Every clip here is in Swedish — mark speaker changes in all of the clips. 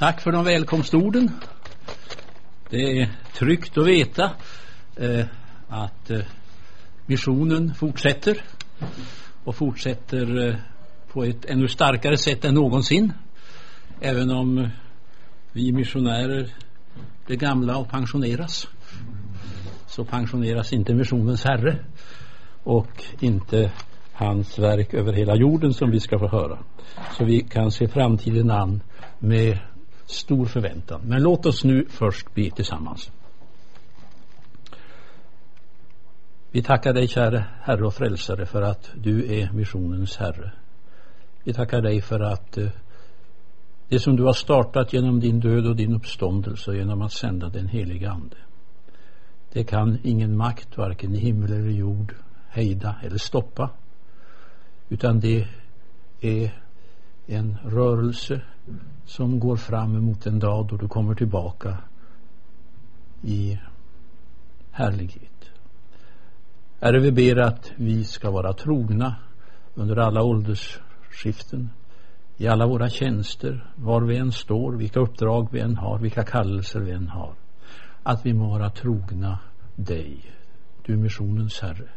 Speaker 1: Tack för de välkomstorden. Det är tryggt att veta eh, att eh, missionen fortsätter och fortsätter eh, på ett ännu starkare sätt än någonsin. Även om eh, vi missionärer blir gamla och pensioneras så pensioneras inte missionens herre och inte hans verk över hela jorden som vi ska få höra. Så vi kan se framtiden an med stor förväntan. Men låt oss nu först be tillsammans. Vi tackar dig käre Herre och Frälsare för att du är missionens Herre. Vi tackar dig för att eh, det som du har startat genom din död och din uppståndelse genom att sända den helige Ande. Det kan ingen makt, varken i himmel eller jord, hejda eller stoppa. Utan det är en rörelse som går fram emot en dag då du kommer tillbaka i härlighet. Herre, vi ber att vi ska vara trogna under alla åldersskiften, i alla våra tjänster, var vi än står, vilka uppdrag vi än har, vilka kallelser vi än har. Att vi må vara trogna dig, du missionens Herre.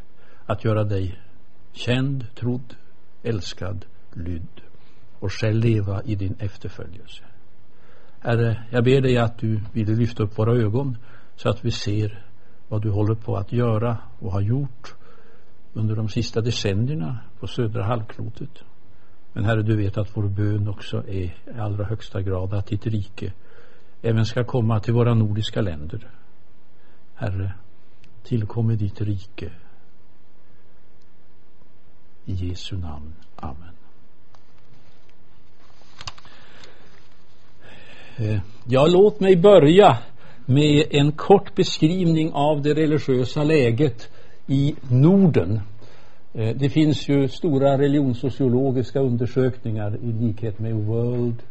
Speaker 1: Att göra dig känd, trodd, älskad, lydd och själv leva i din efterföljelse. Herre, jag ber dig att du vill lyfta upp våra ögon så att vi ser vad du håller på att göra och har gjort under de sista decennierna på södra halvklotet. Men Herre, du vet att vår bön också är i allra högsta grad att ditt rike även ska komma till våra nordiska länder. Herre, tillkomme ditt rike. I Jesu namn. Amen. Eh, ja, låt mig börja med en kort beskrivning av det religiösa läget i Norden. Eh, det finns ju stora religionssociologiska undersökningar i likhet med World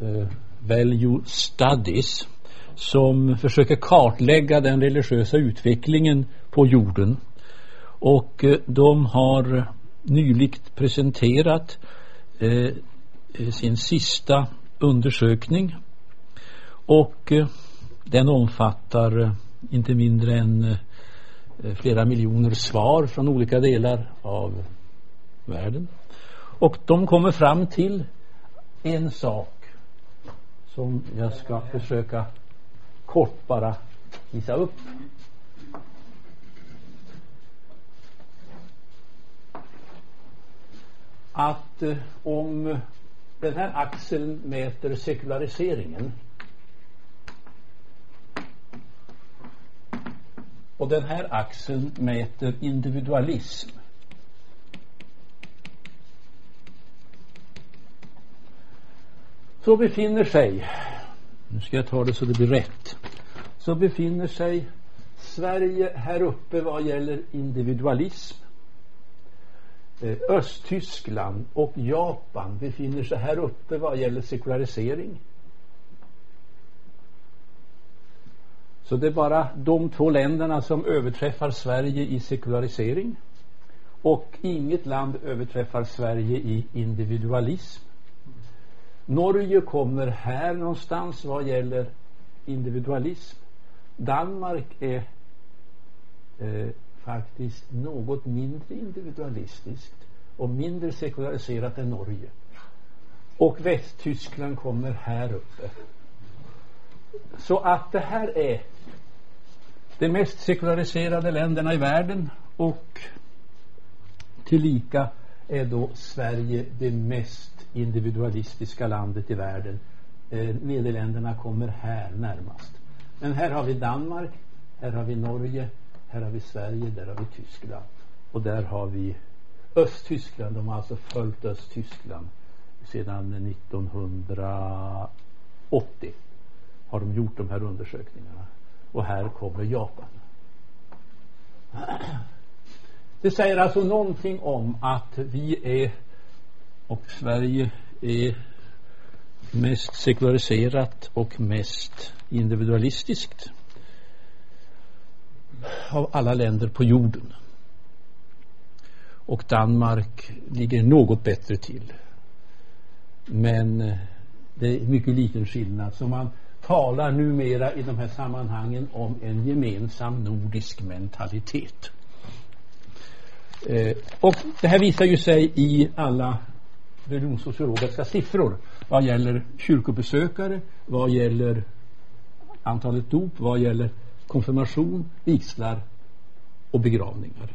Speaker 1: eh, Value Studies som försöker kartlägga den religiösa utvecklingen på jorden. Och de har nyligt presenterat sin sista undersökning och eh, den omfattar eh, inte mindre än eh, flera miljoner svar från olika delar av världen. Och de kommer fram till en sak som jag ska försöka kort bara visa upp. Att om den här axeln mäter sekulariseringen. Och den här axeln mäter individualism. Så befinner sig, nu ska jag ta det så det blir rätt, så befinner sig Sverige här uppe vad gäller individualism eh, Östtyskland och Japan befinner sig här uppe vad gäller sekularisering. Så det är bara de två länderna som överträffar Sverige i sekularisering. Och inget land överträffar Sverige i individualism. Norge kommer här någonstans vad gäller individualism. Danmark är eh, faktiskt något mindre individualistiskt och mindre sekulariserat än Norge. Och Västtyskland kommer här uppe. Så att det här är de mest sekulariserade länderna i världen och tillika är då Sverige det mest individualistiska landet i världen. Eh, Nederländerna kommer här närmast. Men här har vi Danmark, här har vi Norge, här har vi Sverige, där har vi Tyskland. Och där har vi Östtyskland. De har alltså följt Östtyskland sedan 1980 har de gjort de här undersökningarna. Och här kommer Japan. Det säger alltså någonting om att vi är och Sverige är mest sekulariserat och mest individualistiskt av alla länder på jorden. Och Danmark ligger något bättre till. Men eh, Det är mycket liten skillnad. Så man talar numera i de här sammanhangen om en gemensam nordisk mentalitet. Eh, och det här visar ju sig i alla religionssociologiska siffror vad gäller kyrkobesökare, vad gäller antalet dop, vad gäller konfirmation, vigslar och begravningar.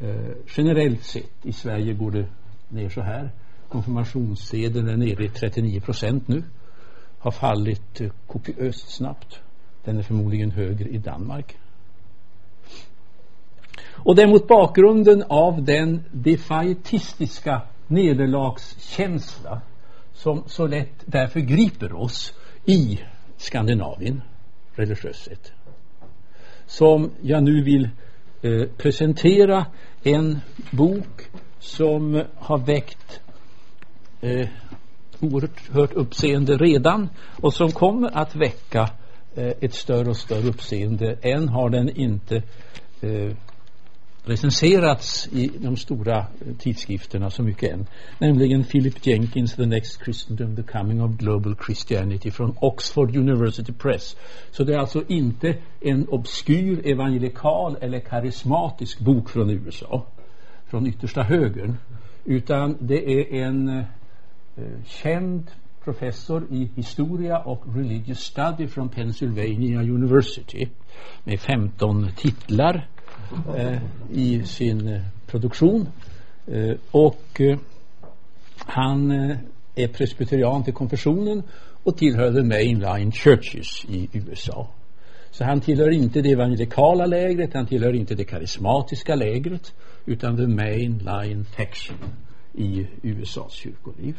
Speaker 1: Eh, generellt sett i Sverige går det ner så här. Konfirmationssedeln är nere i 39 procent nu. Har fallit eh, kopiöst snabbt. Den är förmodligen högre i Danmark. Och det är mot bakgrunden av den defaitistiska nederlagskänsla som så lätt därför griper oss i Skandinavien religiöst sett. Som jag nu vill eh, presentera en bok som har väckt eh, oerhört uppseende redan och som kommer att väcka eh, ett större och större uppseende. Än har den inte eh, recenserats i de stora eh, tidskrifterna så mycket än. Nämligen Philip Jenkins The Next Christendom, The Coming of Global Christianity från Oxford University Press. Så det är alltså inte en obskyr evangelikal eller karismatisk bok från USA, från yttersta högern, utan det är en eh, Eh, känd professor i historia och religious study från Pennsylvania University med 15 titlar eh, i sin eh, produktion. Eh, och eh, han eh, är presbyterian till konfessionen och tillhör the mainline churches i USA. Så han tillhör inte det evangelikala lägret, han tillhör inte det karismatiska lägret utan the mainline faction i USAs kyrkoliv.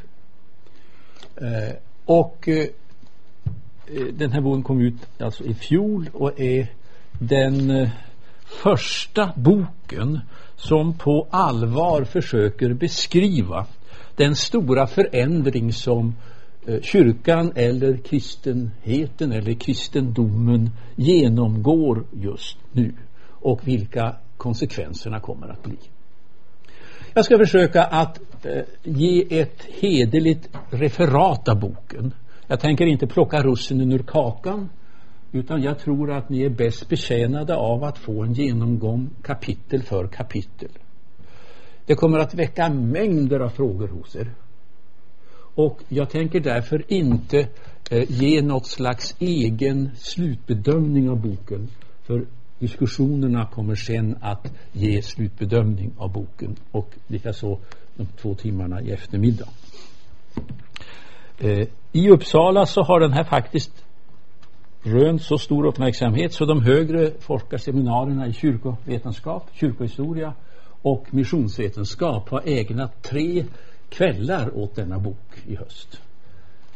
Speaker 1: Eh, och eh, eh, den här boken kom ut alltså i fjol och är den eh, första boken som på allvar försöker beskriva den stora förändring som eh, kyrkan eller kristenheten eller kristendomen genomgår just nu och vilka konsekvenserna kommer att bli. Jag ska försöka att eh, ge ett hederligt referat av boken. Jag tänker inte plocka russinen ur kakan utan jag tror att ni är bäst betjänade av att få en genomgång kapitel för kapitel. Det kommer att väcka mängder av frågor hos er. Och jag tänker därför inte eh, ge något slags egen slutbedömning av boken. För diskussionerna kommer sen att ge slutbedömning av boken och likaså de två timmarna i eftermiddag. Eh, I Uppsala så har den här faktiskt rönt så stor uppmärksamhet så de högre forskarseminarierna i kyrkovetenskap, kyrkohistoria och missionsvetenskap har ägnat tre kvällar åt denna bok i höst.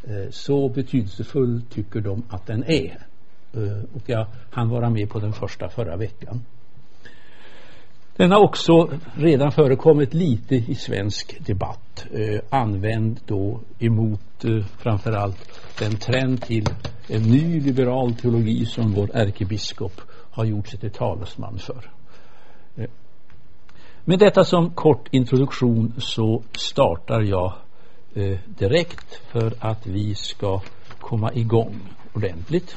Speaker 1: Eh, så betydelsefull tycker de att den är. Eh, och jag hann vara med på den första förra veckan. Den har också redan förekommit lite i svensk debatt, eh, använd då emot eh, framförallt den trend till en ny liberal teologi som vår ärkebiskop har gjort sig till talesman för. Eh, med detta som kort introduktion så startar jag eh, direkt för att vi ska komma igång ordentligt.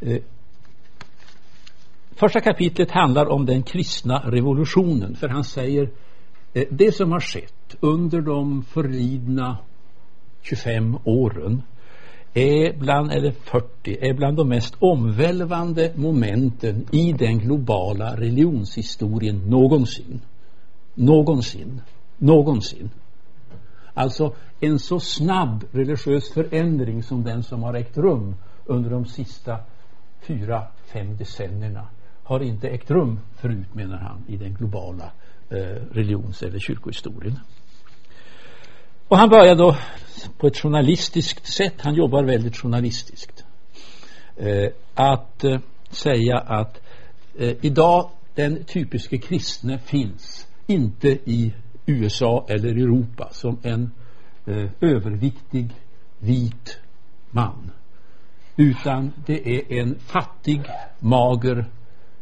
Speaker 1: Eh, första kapitlet handlar om den kristna revolutionen för han säger eh, det som har skett under de förlidna 25 åren är bland, eller 40, är bland de mest omvälvande momenten i den globala religionshistorien någonsin. Någonsin. Någonsin. Alltså en så snabb religiös förändring som den som har ägt rum under de sista fyra, fem decennierna har inte ägt rum förut menar han i den globala eh, religions eller kyrkohistorien. Och han börjar då på ett journalistiskt sätt, han jobbar väldigt journalistiskt, eh, att eh, säga att eh, idag den typiske kristne finns inte i USA eller Europa som en eh, överviktig vit man utan det är en fattig, mager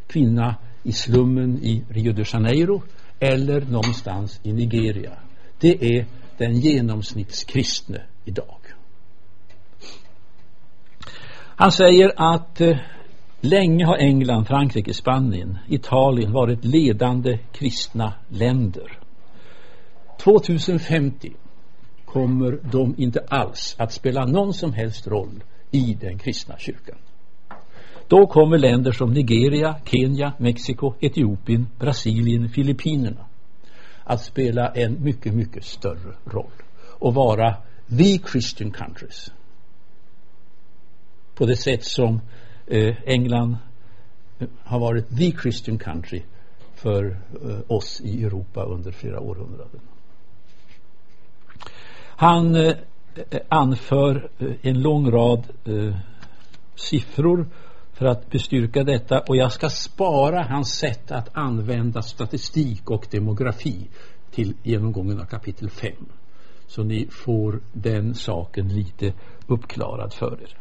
Speaker 1: kvinna i slummen i Rio de Janeiro eller någonstans i Nigeria. Det är den genomsnittskristne idag. Han säger att eh, länge har England, Frankrike, Spanien, Italien varit ledande kristna länder. 2050 kommer de inte alls att spela någon som helst roll i den kristna kyrkan. Då kommer länder som Nigeria, Kenya, Mexiko, Etiopien, Brasilien, Filippinerna att spela en mycket, mycket större roll och vara the Christian countries. På det sätt som eh, England eh, har varit the Christian country för eh, oss i Europa under flera århundraden. Han Eh, anför eh, en lång rad eh, siffror för att bestyrka detta och jag ska spara hans sätt att använda statistik och demografi till genomgången av kapitel 5. Så ni får den saken lite uppklarad för er.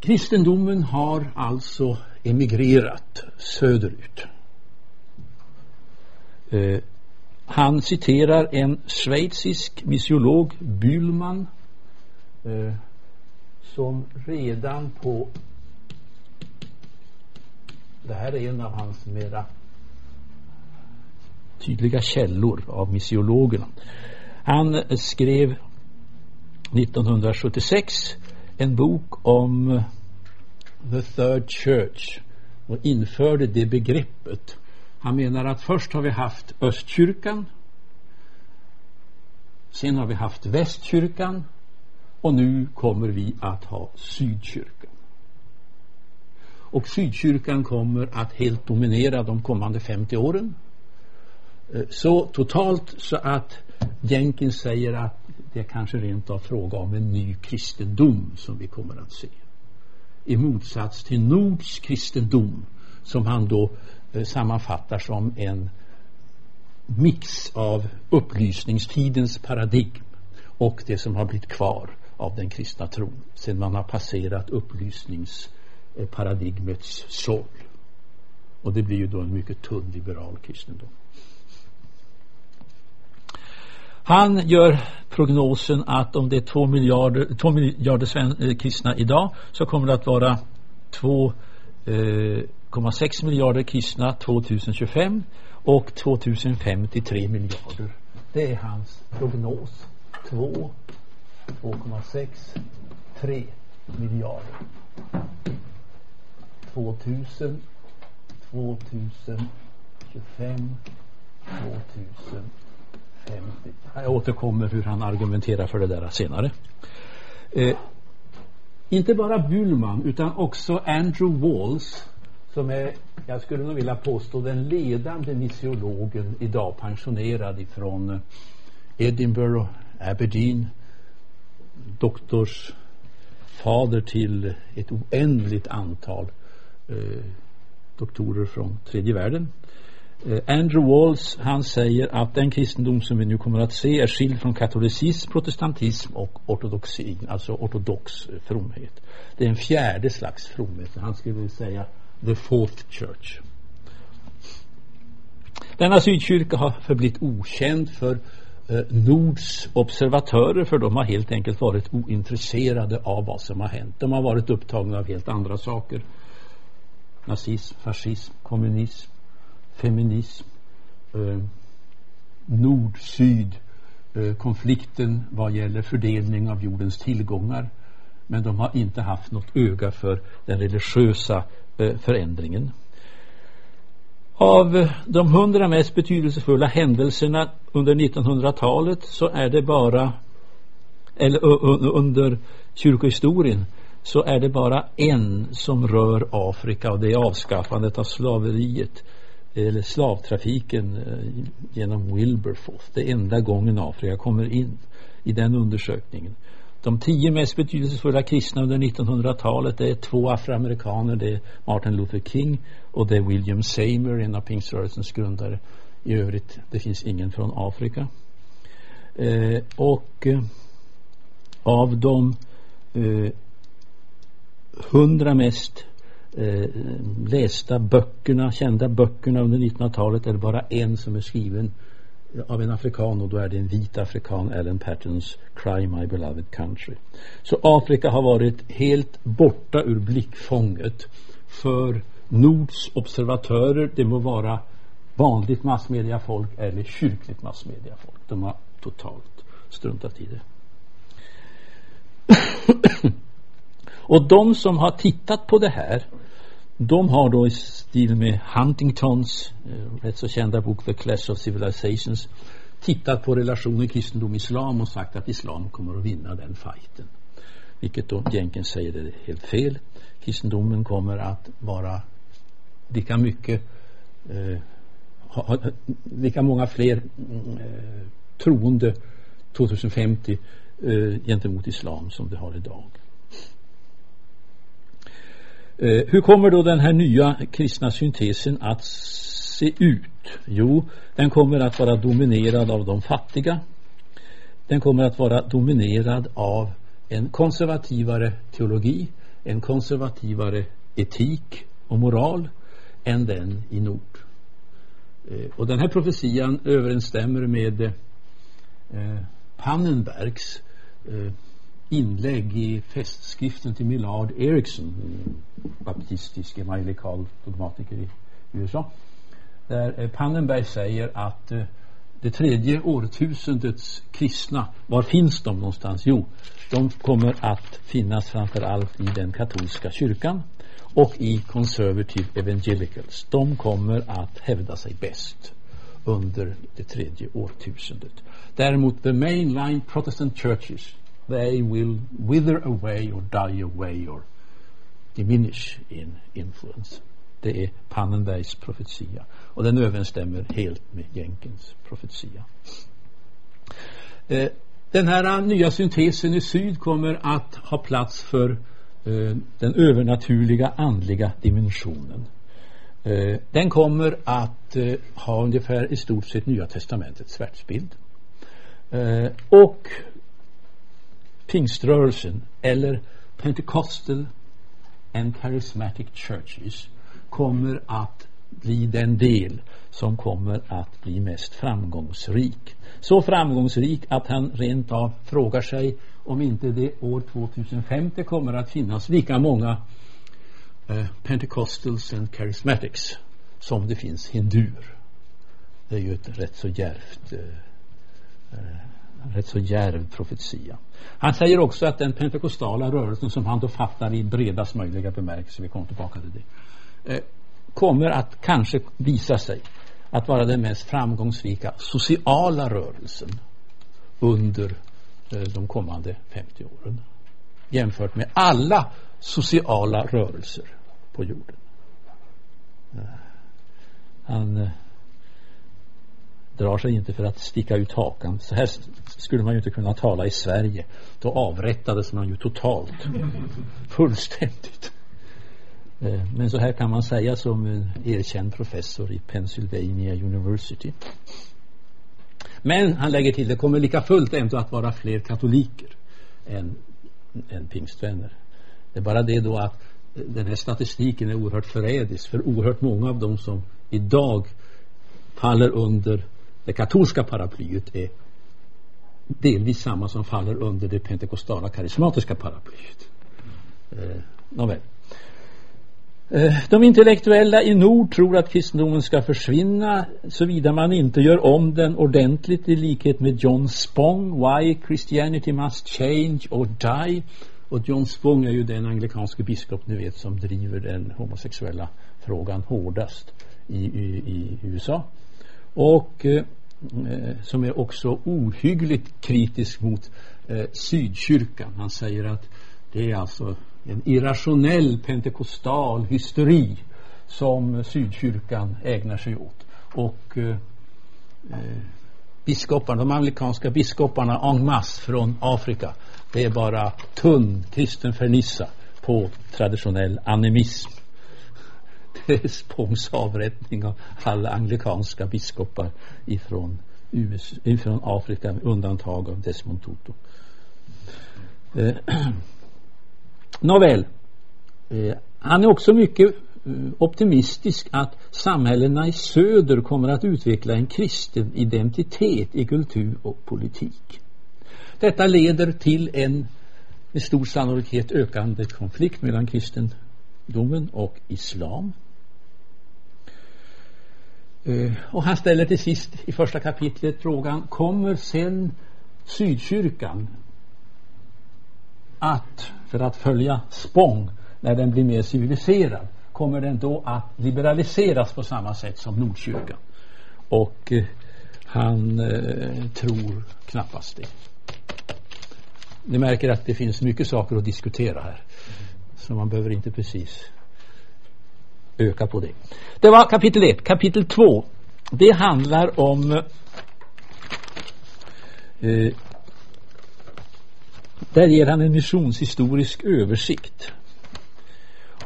Speaker 1: Kristendomen har alltså emigrerat söderut. Eh, han citerar en schweizisk missiolog, Bühlmann, eh, som redan på det här är en av hans mera tydliga källor av missiologerna. Han skrev 1976 en bok om the third church och införde det begreppet. Han menar att först har vi haft östkyrkan sen har vi haft västkyrkan och nu kommer vi att ha Sydkyrkan. Och Sydkyrkan kommer att helt dominera de kommande 50 åren. Eh, så totalt så att Jenkins säger att det är kanske rent av fråga om en ny kristendom som vi kommer att se. I motsats till Nords kristendom som han då eh, sammanfattar som en mix av upplysningstidens paradigm och det som har blivit kvar av den kristna tron sedan man har passerat upplysningsparadigmets såll. Och det blir ju då en mycket tunn liberal kristendom. Han gör prognosen att om det är två miljarder, två miljarder sven, eh, kristna idag så kommer det att vara två eh, miljarder kristna 2025 och 2050 3 miljarder. Det är hans prognos. 2 2,6 3 miljarder 2000 2025 2050 jag återkommer hur han argumenterar för det där senare eh, inte bara Bullman utan också Andrew Walls som är, jag skulle nog vilja påstå den ledande missiologen idag pensionerad ifrån eh, Edinburgh, Aberdeen doktorsfader till ett oändligt antal eh, doktorer från tredje världen. Eh, Andrew Walls han säger att den kristendom som vi nu kommer att se är skild från katolicism, protestantism och ortodoxin, alltså ortodox eh, fromhet. Det är en fjärde slags fromhet. Han skulle vilja säga the fourth church. Denna sydkyrka har förblivit okänd för eh, Nords observatörer för de har helt enkelt varit ointresserade av vad som har hänt. De har varit upptagna av helt andra saker. Nazism, fascism, kommunism, feminism, eh, nord-syd, eh, konflikten vad gäller fördelning av jordens tillgångar. Men de har inte haft något öga för den religiösa Eh, förändringen. Av de hundra mest betydelsefulla händelserna under 1900-talet så är det bara eller under kyrkohistorien så är det bara en som rör Afrika och det är avskaffandet av slaveriet eller slavtrafiken eh, genom Wilberforth. Det är enda gången Afrika kommer in i den undersökningen. De tio mest betydelsefulla kristna under 1900-talet är två afroamerikaner. Det är Martin Luther King och det är William Seymour, en av pingströrelsens grundare. I övrigt, det finns ingen från Afrika. Eh, och eh, av de eh, hundra mest eh, lästa böckerna, kända böckerna under 1900-talet är det bara en som är skriven av en afrikan och då är det en vit afrikan, Alan Pattons Cry My Beloved Country. Så Afrika har varit helt borta ur blickfånget för Nords observatörer, det må vara vanligt massmediafolk eller kyrkligt massmediafolk. De har totalt struntat i det. och de som har tittat på det här de har då i stil med Huntingtons eh, rätt så kända bok The Clash of Civilizations tittat på relationen kristendom-islam och sagt att islam kommer att vinna den fighten. Vilket då Jenkins säger är helt fel. Kristendomen kommer att vara lika mycket eh, ha, ha, lika många fler mm, eh, troende 2050 eh, gentemot islam som det har idag. Eh, hur kommer då den här nya kristna syntesen att se ut? Jo, den kommer att vara dominerad av de fattiga. Den kommer att vara dominerad av en konservativare teologi, en konservativare etik och moral än den i nord. Eh, och den här profetian överensstämmer med eh, Pannenbergs inlägg i festskriften till Millard Erickson, baptistisk evangelikal dogmatiker i USA. Där eh, Pannenberg säger att eh, det tredje årtusendets kristna, var finns de någonstans? Jo, de kommer att finnas framför allt i den katolska kyrkan och i conservative evangelicals. De kommer att hävda sig bäst under det tredje årtusendet. Däremot the mainline protestant churches they will wither away or die away or diminish in influence. Det är Pannenbergs profetia och den överensstämmer helt med Jenkins profetia. Eh, den här eh, nya syntesen i syd kommer att ha plats för eh, den övernaturliga andliga dimensionen. Eh, den kommer att eh, ha ungefär i stort sett Nya Testamentets världsbild. Eh, och pingströrelsen eller Pentecostal and Charismatic Churches kommer att bli den del som kommer att bli mest framgångsrik. Så framgångsrik att han rent av frågar sig om inte det år 2050 kommer att finnas lika många eh, Pentecostals and Charismatics som det finns hinduer. Det är ju ett rätt så djärvt eh, eh, rätt så djärv profetia. Han säger också att den pentekostala rörelsen som han då fattar i bredast möjliga bemärkelse, vi kommer tillbaka till det, eh, kommer att kanske visa sig att vara den mest framgångsrika sociala rörelsen under eh, de kommande 50 åren jämfört med alla sociala rörelser på jorden. Eh, han drar sig inte för att sticka ut hakan. Så här skulle man ju inte kunna tala i Sverige. Då avrättades man ju totalt. Fullständigt. Eh, men så här kan man säga som en erkänd professor i Pennsylvania University. Men han lägger till, det kommer lika fullt ändå att vara fler katoliker än, än pingstvänner. Det är bara det då att eh, den här statistiken är oerhört förrädisk för oerhört många av dem som idag faller under det katolska paraplyet är delvis samma som faller under det pentekostala karismatiska paraplyet. Eh, nåväl. Eh, de intellektuella i nord tror att kristendomen ska försvinna såvida man inte gör om den ordentligt i likhet med John Spong Why Christianity must change or die och John Spong är ju den anglikanske biskop ni vet som driver den homosexuella frågan hårdast i, i, i USA och eh, eh, som är också ohyggligt kritisk mot eh, Sydkyrkan. Han säger att det är alltså en irrationell pentekostal hysteri som Sydkyrkan ägnar sig åt. Och eh, eh biskoparna, de amerikanska biskoparna en masse från Afrika det är bara tunn kristen fernissa på traditionell animism Spångs avrättning av alla anglikanska biskopar ifrån, US, ifrån Afrika med undantag av Desmond Tutu. Eh, Nåväl, eh, han är också mycket eh, optimistisk att samhällena i söder kommer att utveckla en kristen identitet i kultur och politik. Detta leder till en med stor sannolikhet ökande konflikt mellan kristendomen och islam. Eh, och han ställer till sist i första kapitlet frågan, kommer sen Sydkyrkan att, för att följa Spång, när den blir mer civiliserad, kommer den då att liberaliseras på samma sätt som Nordkyrkan? Och eh, han eh, tror knappast det. Ni märker att det finns mycket saker att diskutera här. Så man behöver inte precis öka på det. Det var kapitel 1. Kapitel 2. Det handlar om eh, där ger han en missionshistorisk översikt.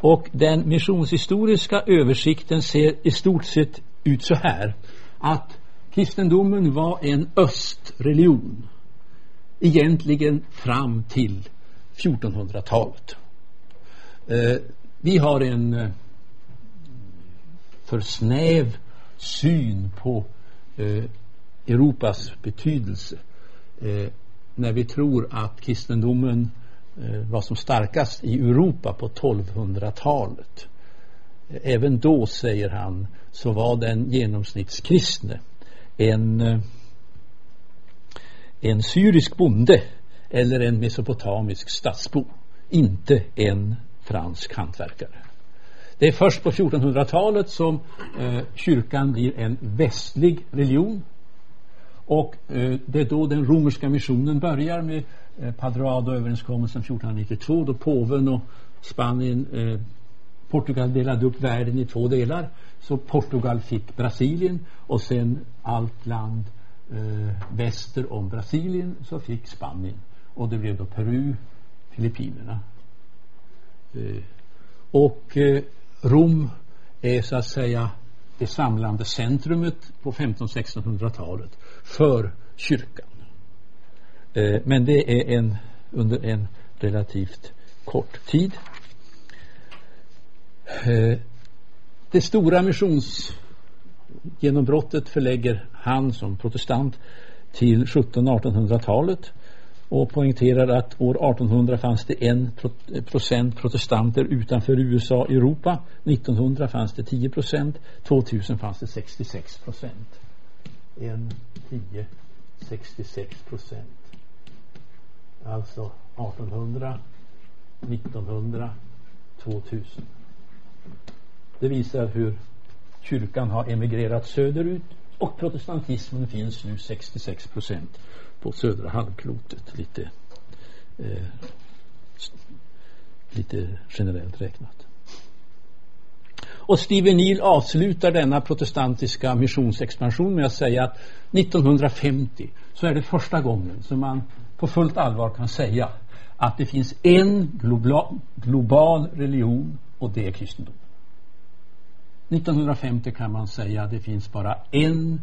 Speaker 1: Och den missionshistoriska översikten ser i stort sett ut så här. Att kristendomen var en östreligion. Egentligen fram till 1400-talet. Eh, vi har en eh, för snäv syn på eh, Europas betydelse eh, när vi tror att kristendomen eh, var som starkast i Europa på 1200-talet. Eh, även då, säger han, så var den genomsnittskristne en, eh, en syrisk bonde eller en mesopotamisk stadsbo, inte en fransk hantverkare. Det är först på 1400-talet som eh, kyrkan blir en västlig religion. Och eh, det är då den romerska missionen börjar med eh, Padrado-överenskommelsen 1492 då påven och Spanien, eh, Portugal delade upp världen i två delar. Så Portugal fick Brasilien och sen allt land eh, väster om Brasilien så fick Spanien. Och det blev då Peru, Filippinerna. Eh, och eh, Rom är så att säga det samlande centrumet på 1500-1600-talet för kyrkan. Eh, men det är en, under en relativt kort tid. Eh, det stora missionsgenombrottet förlägger han som protestant till 1700-1800-talet och poängterar att år 1800 fanns det en procent protestanter utanför USA och Europa. 1900 fanns det 10 procent. 2000 fanns det 66 procent. En, 10, 66 procent. Alltså 1800, 1900, 2000. Det visar hur kyrkan har emigrerat söderut och protestantismen finns nu 66 procent på södra halvklotet lite, eh, lite generellt räknat. Och Steven Neal avslutar denna protestantiska missionsexpansion med att säga att 1950 så är det första gången som man på fullt allvar kan säga att det finns en global, global religion och det är kristendom. 1950 kan man säga att det finns bara en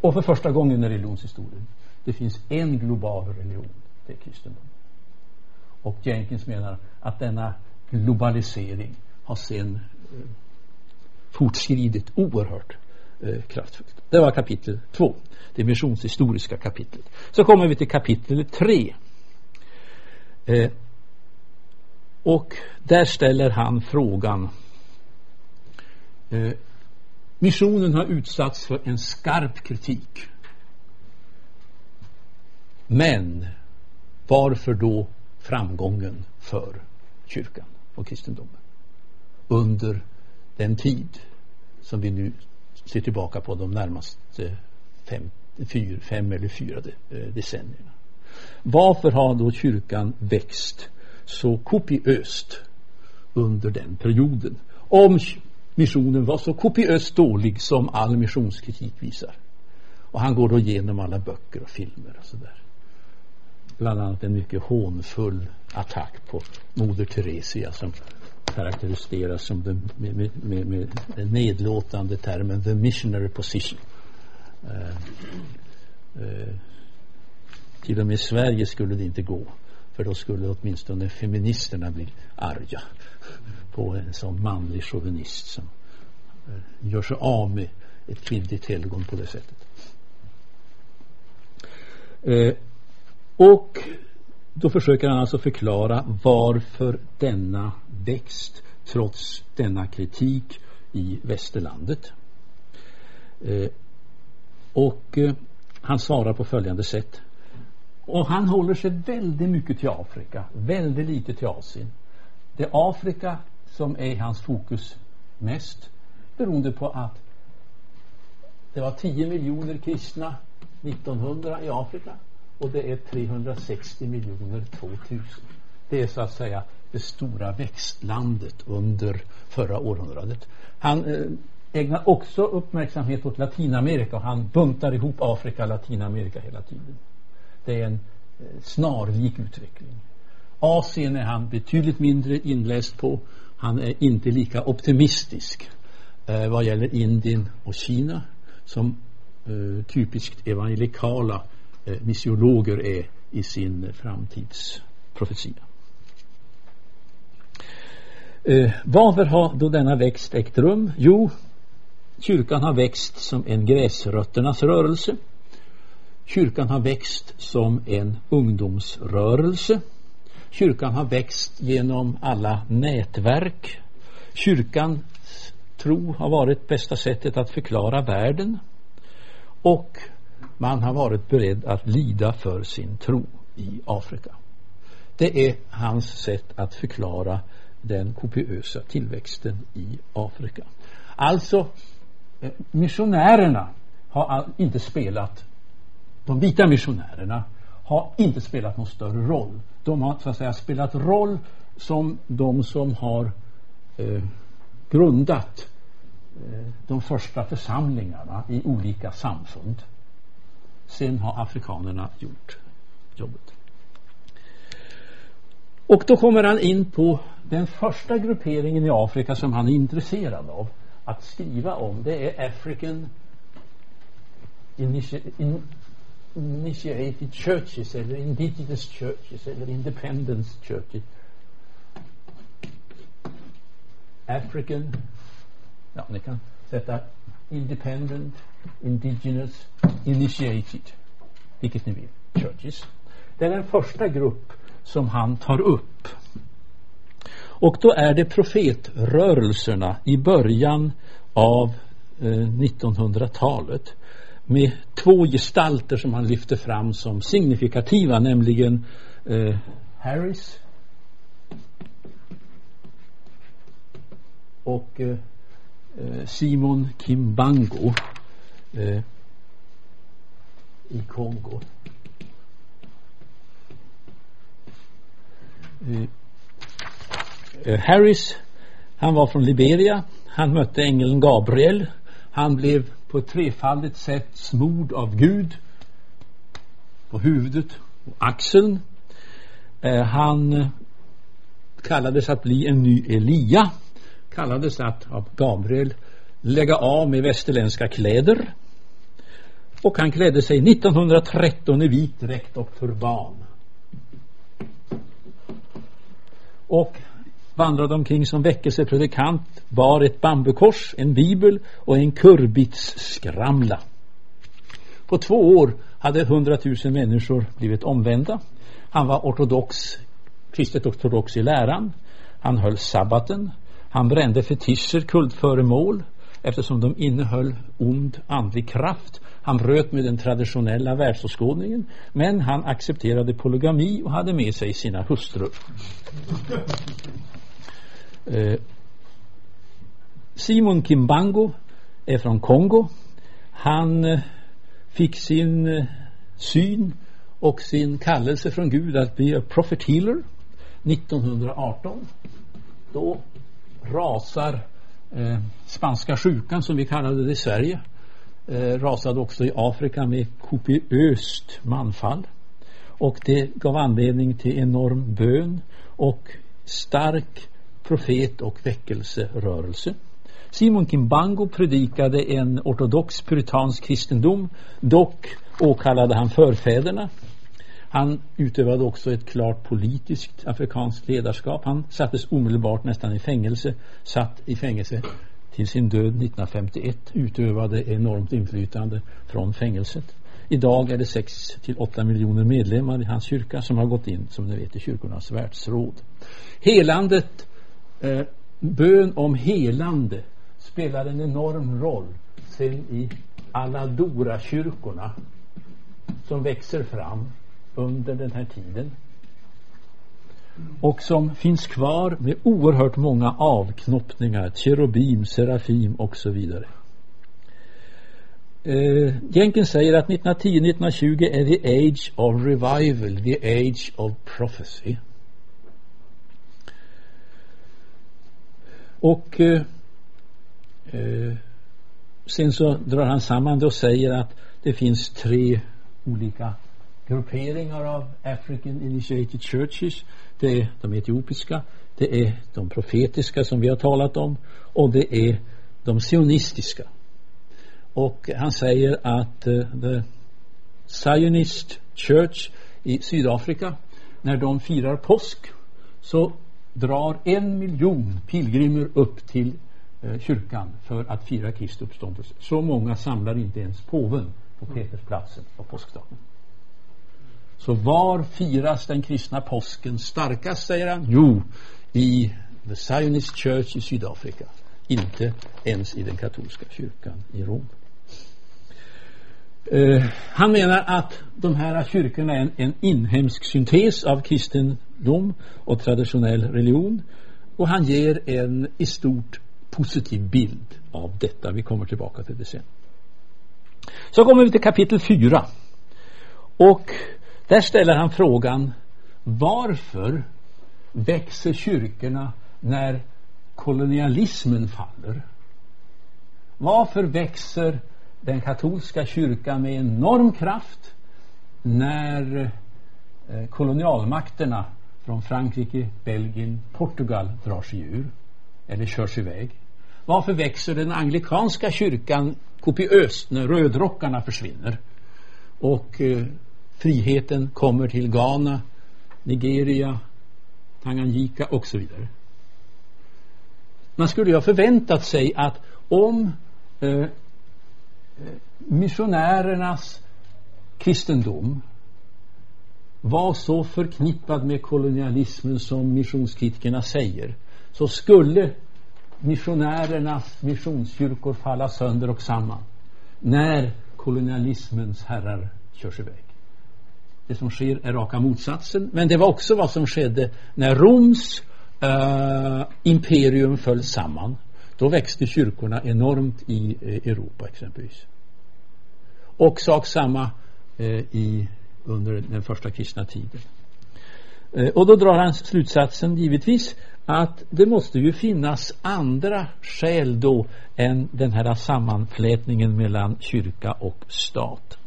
Speaker 1: och för första gången i religionshistorien det finns en global religion, det är kristendomen. Och Jenkins menar att denna globalisering har sen eh, fortskridit oerhört eh, kraftfullt. Det var kapitel två, det missionshistoriska kapitlet. Så kommer vi till kapitel tre. Eh, och där ställer han frågan eh, Missionen har utsatts för en skarp kritik men varför då framgången för kyrkan och kristendomen under den tid som vi nu ser tillbaka på de närmaste fem, fyr, fem eller fyra eh, decennierna. Varför har då kyrkan växt så kopiöst under den perioden? Om missionen var så kopiöst dålig som all missionskritik visar. Och han går då igenom alla böcker och filmer och sådär bland annat en mycket hånfull attack på Moder Teresia som karaktäriseras som den, med, med, med, med den nedlåtande termen the missionary position. Uh, uh, till och med i Sverige skulle det inte gå För då skulle åtminstone feministerna bli arga på en sån manlig chauvinist som eh, gör sig av med ett kvinnligt helgon på det sättet. Eh, och då försöker han alltså förklara varför denna växt trots denna kritik i västerlandet. Eh, och eh, han svarar på följande sätt. Och han håller sig väldigt mycket till Afrika, väldigt lite till Asien. Det är Afrika som är hans fokus mest beroende på att det var 10 miljoner kristna 1900 i Afrika och det är 360 miljoner 2000. Det är så att säga det stora växtlandet under förra århundradet. Han eh, ägnar också uppmärksamhet åt Latinamerika och han buntar ihop Afrika och Latinamerika hela tiden. Det är en eh, snarlik utveckling. Asien är han betydligt mindre inläst på. Han är inte lika optimistisk eh, vad gäller Indien och Kina som eh, typiskt evangelikala Eh, missiologer är i sin framtidsprofetia. Eh, varför har då denna växt ägt rum? Jo, kyrkan har växt som en gräsrötternas rörelse. Kyrkan har växt som en ungdomsrörelse. Kyrkan har växt genom alla nätverk. Kyrkans tro har varit bästa sättet att förklara världen. Och man har varit beredd att lida för sin tro i Afrika. Det är hans sätt att förklara den kopiösa tillväxten i Afrika. Alltså, eh, missionärerna har inte spelat, de vita missionärerna har inte spelat någon större roll. De har så att säga spelat roll som de som har eh, grundat eh, de första församlingarna i olika samfund. Sen har afrikanerna gjort jobbet. Och då kommer han in på den första grupperingen i Afrika som han är intresserad av att skriva om. Det är African Initiated Churches eller Indigenous Churches eller Independence Churches. African, ja ni kan sätta Independent, Indigenous, Initiated, vilket ni vill, Churches. Det är den första grupp som han tar upp. Och då är det profetrörelserna i början av eh, 1900-talet med två gestalter som han lyfter fram som signifikativa, nämligen eh, Harris och eh, eh Simon Kimbango eh, i Kongo. Eh, eh, Harris, han var från Liberia. Han mötte ängeln Gabriel. Han blev på ett trefaldigt sätt smord av Gud på huvudet och axeln. Eh, han kallades att bli en ny Elia. Kallades att av Gabriel lägga av med västerländska kläder. Och han klädde sig 1913 i vit dräkt och turban. och vandrade omkring som väckelsepredikant, bar ett bambukors, en bibel och en kurbitsskramla. På två år hade hundratusen människor blivit omvända. Han var ortodox, kristet ortodox i läran. Han höll sabbaten. Han brände fetischer, kultföremål eftersom de innehöll ond andlig kraft. Han bröt med den traditionella världsåskådningen men han accepterade polygami och hade med sig sina hustrur. Eh, Simon Kimbango är från Kongo. Han eh, fick sin eh, syn och sin kallelse från Gud att bli a prophet healer 1918. Då rasar eh, spanska sjukan som vi kallade det i Sverige eh, rasade också i Afrika med kopiöst manfall. Och det gav anledning till enorm bön och stark profet och väckelserörelse. Simon Kimbango predikade en ortodox puritansk kristendom. Dock åkallade han förfäderna. Han utövade också ett klart politiskt afrikanskt ledarskap. Han sattes omedelbart nästan i fängelse, satt i fängelse till sin död 1951, utövade enormt inflytande från fängelset. Idag är det 6 till 8 miljoner medlemmar i hans kyrka som har gått in, som ni vet, i kyrkornas världsråd. Helandet, eh, bön om helande spelar en enorm roll sen i alla Dora-kyrkorna som växer fram under den här tiden och som finns kvar med oerhört många avknoppningar, cherubim, serafim och så vidare. Uh, Jenkins säger att 1910-1920 är the age of revival, the age of prophecy. Och uh, uh, sen så drar han samman det och säger att det finns tre olika grupperingar av African Initiated Churches. Det är de etiopiska, det är de profetiska som vi har talat om och det är de sionistiska. Och han säger att uh, the Zionist Church i Sydafrika när de firar påsk så drar en miljon pilgrimer upp till uh, kyrkan för att fira Kristi uppståndelse. Så många samlar inte ens påven på Petersplatsen på påskdagen. Så var firas den kristna påsken starkast, säger han? Jo, i The Zionist Church i Sydafrika. Inte ens i den katolska kyrkan i Rom. Uh, han menar att de här kyrkorna är en, en inhemsk syntes av kristendom och traditionell religion och han ger en i stort positiv bild av detta. Vi kommer tillbaka till det sen. Så kommer vi till kapitel 4. Och där ställer han frågan varför växer kyrkorna när kolonialismen faller? Varför växer den katolska kyrkan med enorm kraft när eh, kolonialmakterna från Frankrike, Belgien, Portugal drar sig ur eller körs iväg? Varför växer den anglikanska kyrkan kopiöst när rödrockarna försvinner? Och eh, friheten kommer till Ghana, Nigeria, Tanganyika och så vidare. Man skulle ju ha förväntat sig att om eh, missionärernas kristendom var så förknippad med kolonialismen som missionskritikerna säger så skulle missionärernas missionskyrkor falla sönder och samman när kolonialismens herrar körs iväg. Det som sker är raka motsatsen men det var också vad som skedde när Roms eh, imperium föll samman. Då växte kyrkorna enormt i eh, Europa exempelvis. Och sak samma eh, i, under den första kristna tiden. Eh, och då drar han slutsatsen givetvis att det måste ju finnas andra skäl då än den här sammanflätningen mellan kyrka och stat.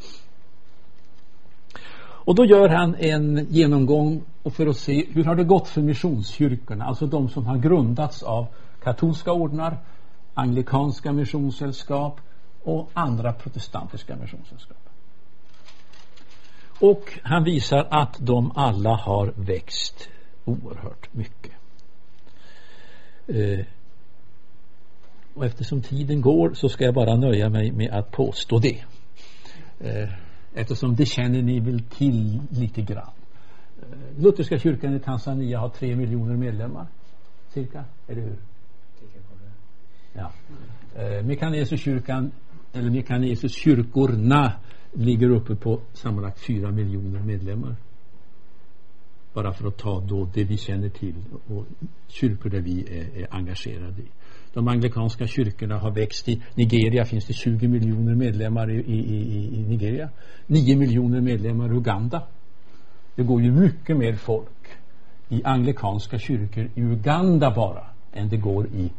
Speaker 1: Och då gör han en genomgång för att se hur har det gått för missionskyrkorna, alltså de som har grundats av katolska ordnar, anglikanska missionssällskap och andra protestantiska missionssällskap. Och han visar att de alla har växt oerhört mycket. Eh, och eftersom tiden går så ska jag bara nöja mig med att påstå det. Eh, eftersom det känner ni väl till lite grann. Eh, Lutherska kyrkan i Tanzania har tre miljoner medlemmar. Cirka, eller hur? Ja. Eh, Mekanesuskyrkan, eller Mekanesus kyrkorna ligger uppe på sammanlagt fyra miljoner medlemmar. Bara för att ta då det vi känner till och kyrkor där vi är, är engagerade i. De anglikanska kyrkorna har växt i Nigeria finns det 20 miljoner medlemmar i, i, i, i Nigeria. 9 miljoner medlemmar i Uganda. Det går ju mycket mer folk i anglikanska kyrkor i Uganda bara än det går i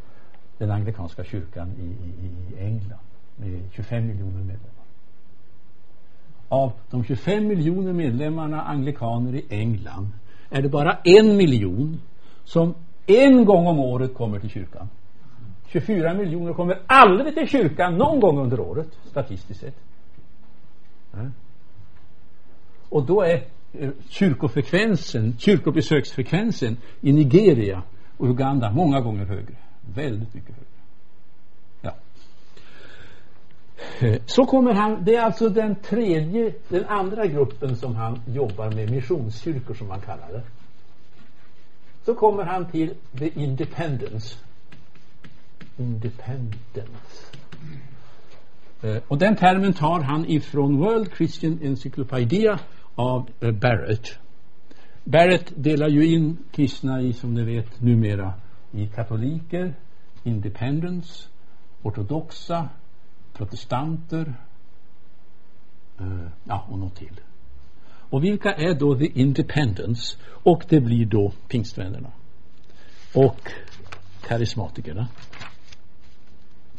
Speaker 1: den anglikanska kyrkan i, i, i England med 25 miljoner medlemmar. Av de 25 miljoner medlemmarna anglikaner i England är det bara en miljon som en gång om året kommer till kyrkan. 24 miljoner kommer aldrig till kyrkan någon gång under året, statistiskt sett. Och då är eh, kyrkofrekvensen, kyrkobesöksfrekvensen i Nigeria och Uganda många gånger högre. Väldigt mycket högre. Ja. Eh, så kommer han, det är alltså den tredje, den andra gruppen som han jobbar med, missionskyrkor som man kallar det. Så kommer han till the independence. Independence. Eh, och den termen tar han ifrån World Christian Encyclopedia av eh, Barrett. Barrett delar ju in kristna i, som ni vet numera, i katoliker, independence, ortodoxa, protestanter, uh, ja, och något till. Och vilka är då the independents? Och det blir då pingstvännerna. Och karismatikerna.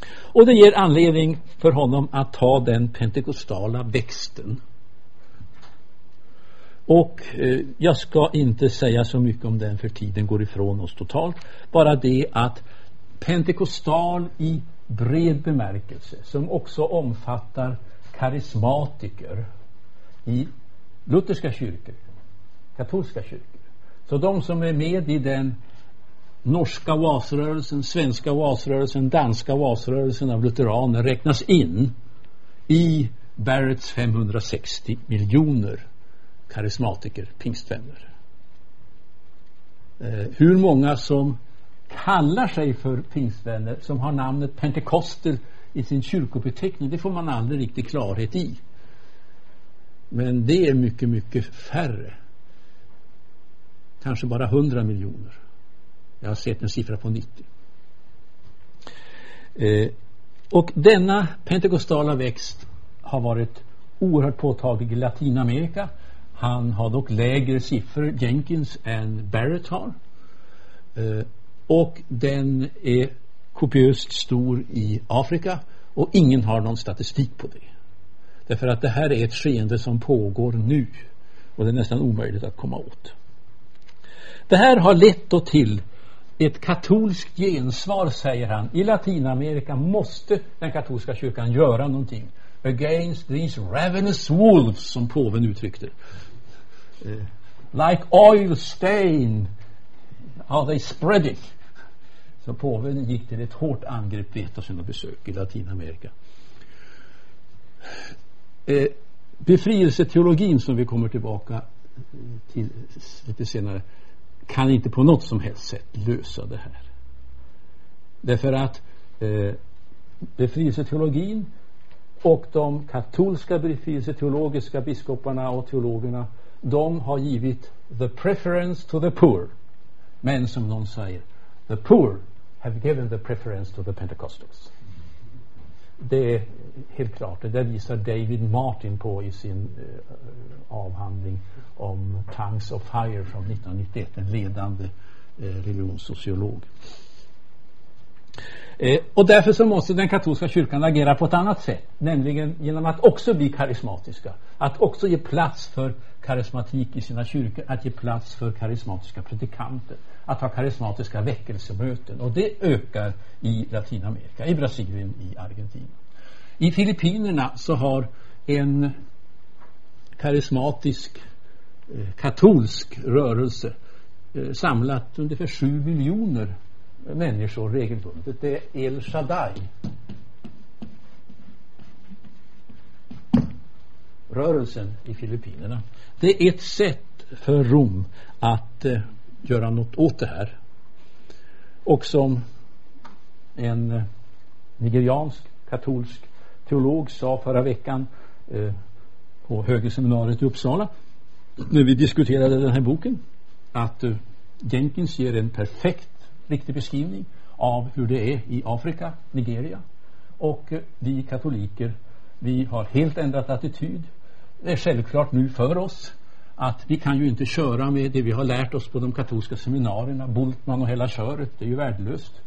Speaker 1: Och det ger anledning för honom att ta den pentekostala växten. Och eh, jag ska inte säga så mycket om den för tiden går ifrån oss totalt. Bara det att pentekostal i bred bemärkelse som också omfattar karismatiker i lutherska kyrkor, katolska kyrkor. Så de som är med i den norska vasrörelsen, svenska vasrörelsen, danska vasrörelsen av lutheraner räknas in i Barretts 560 miljoner karismatiker, pingstvänner. Eh, hur många som kallar sig för pingstvänner som har namnet pentekoster i sin kyrkobeteckning det får man aldrig riktigt klarhet i. Men det är mycket, mycket färre. Kanske bara 100 miljoner. Jag har sett en siffra på 90. Eh, och denna pentekostala växt har varit oerhört påtaglig i Latinamerika. Han har dock lägre siffror, Jenkins, än Barrett har. Eh, och den är kopiöst stor i Afrika och ingen har någon statistik på det. Därför att det här är ett skeende som pågår nu och det är nästan omöjligt att komma åt. Det här har lett då till ett katolskt gensvar, säger han. I Latinamerika måste den katolska kyrkan göra någonting. Against these ravenous wolves, som påven uttryckte uh, Like oil stain are they spreading. Så påven gick till ett hårt angrepp vid ett av sina besök i Latinamerika. Eh, befrielseteologin som vi kommer tillbaka till lite senare kan inte på något som helst sätt lösa det här. Därför att eh, befrielseteologin och de katolska befrielseteologiska biskoparna och teologerna de har givit the preference to the poor. Men som någon säger, the poor have given the preference to the Pentecostals. Det är helt klart. Det där visar David Martin på i sin eh, avhandling om Tongues of Fire från 1991, en ledande eh, religionssociolog. Eh, och därför så måste den katolska kyrkan agera på ett annat sätt, nämligen genom att också bli karismatiska. Att också ge plats för karismatik i sina kyrkor, att ge plats för karismatiska predikanter, att ha karismatiska väckelsemöten. Och det ökar i Latinamerika, i Brasilien, i Argentina. I Filippinerna så har en karismatisk eh, katolsk rörelse eh, samlat ungefär sju miljoner människor regelbundet. Det är El Shaddai. Rörelsen i Filippinerna. Det är ett sätt för Rom att eh, göra något åt det här. Och som en eh, nigeriansk katolsk teolog sa förra veckan eh, på högerseminariet i Uppsala när vi diskuterade den här boken att eh, Jenkins ger en perfekt riktig beskrivning av hur det är i Afrika, Nigeria. Och eh, vi katoliker, vi har helt ändrat attityd. Det är självklart nu för oss att vi kan ju inte köra med det vi har lärt oss på de katolska seminarierna, Bultman och hela köret, det är ju värdelöst.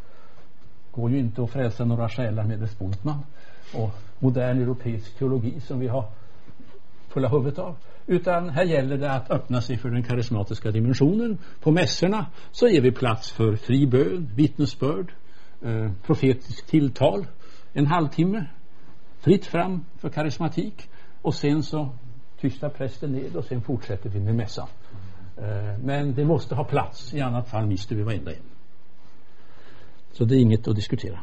Speaker 1: går ju inte att frälsa några själar med dess Bultman och modern europeisk teologi som vi har fulla huvudet av. Utan här gäller det att öppna sig för den karismatiska dimensionen. På mässorna så ger vi plats för fri bön, vittnesbörd, eh, profetiskt tilltal. En halvtimme. Fritt fram för karismatik. Och sen så tystar prästen ned och sen fortsätter vi med mässan. Eh, men det måste ha plats, i annat fall mister vi varenda en. Så det är inget att diskutera.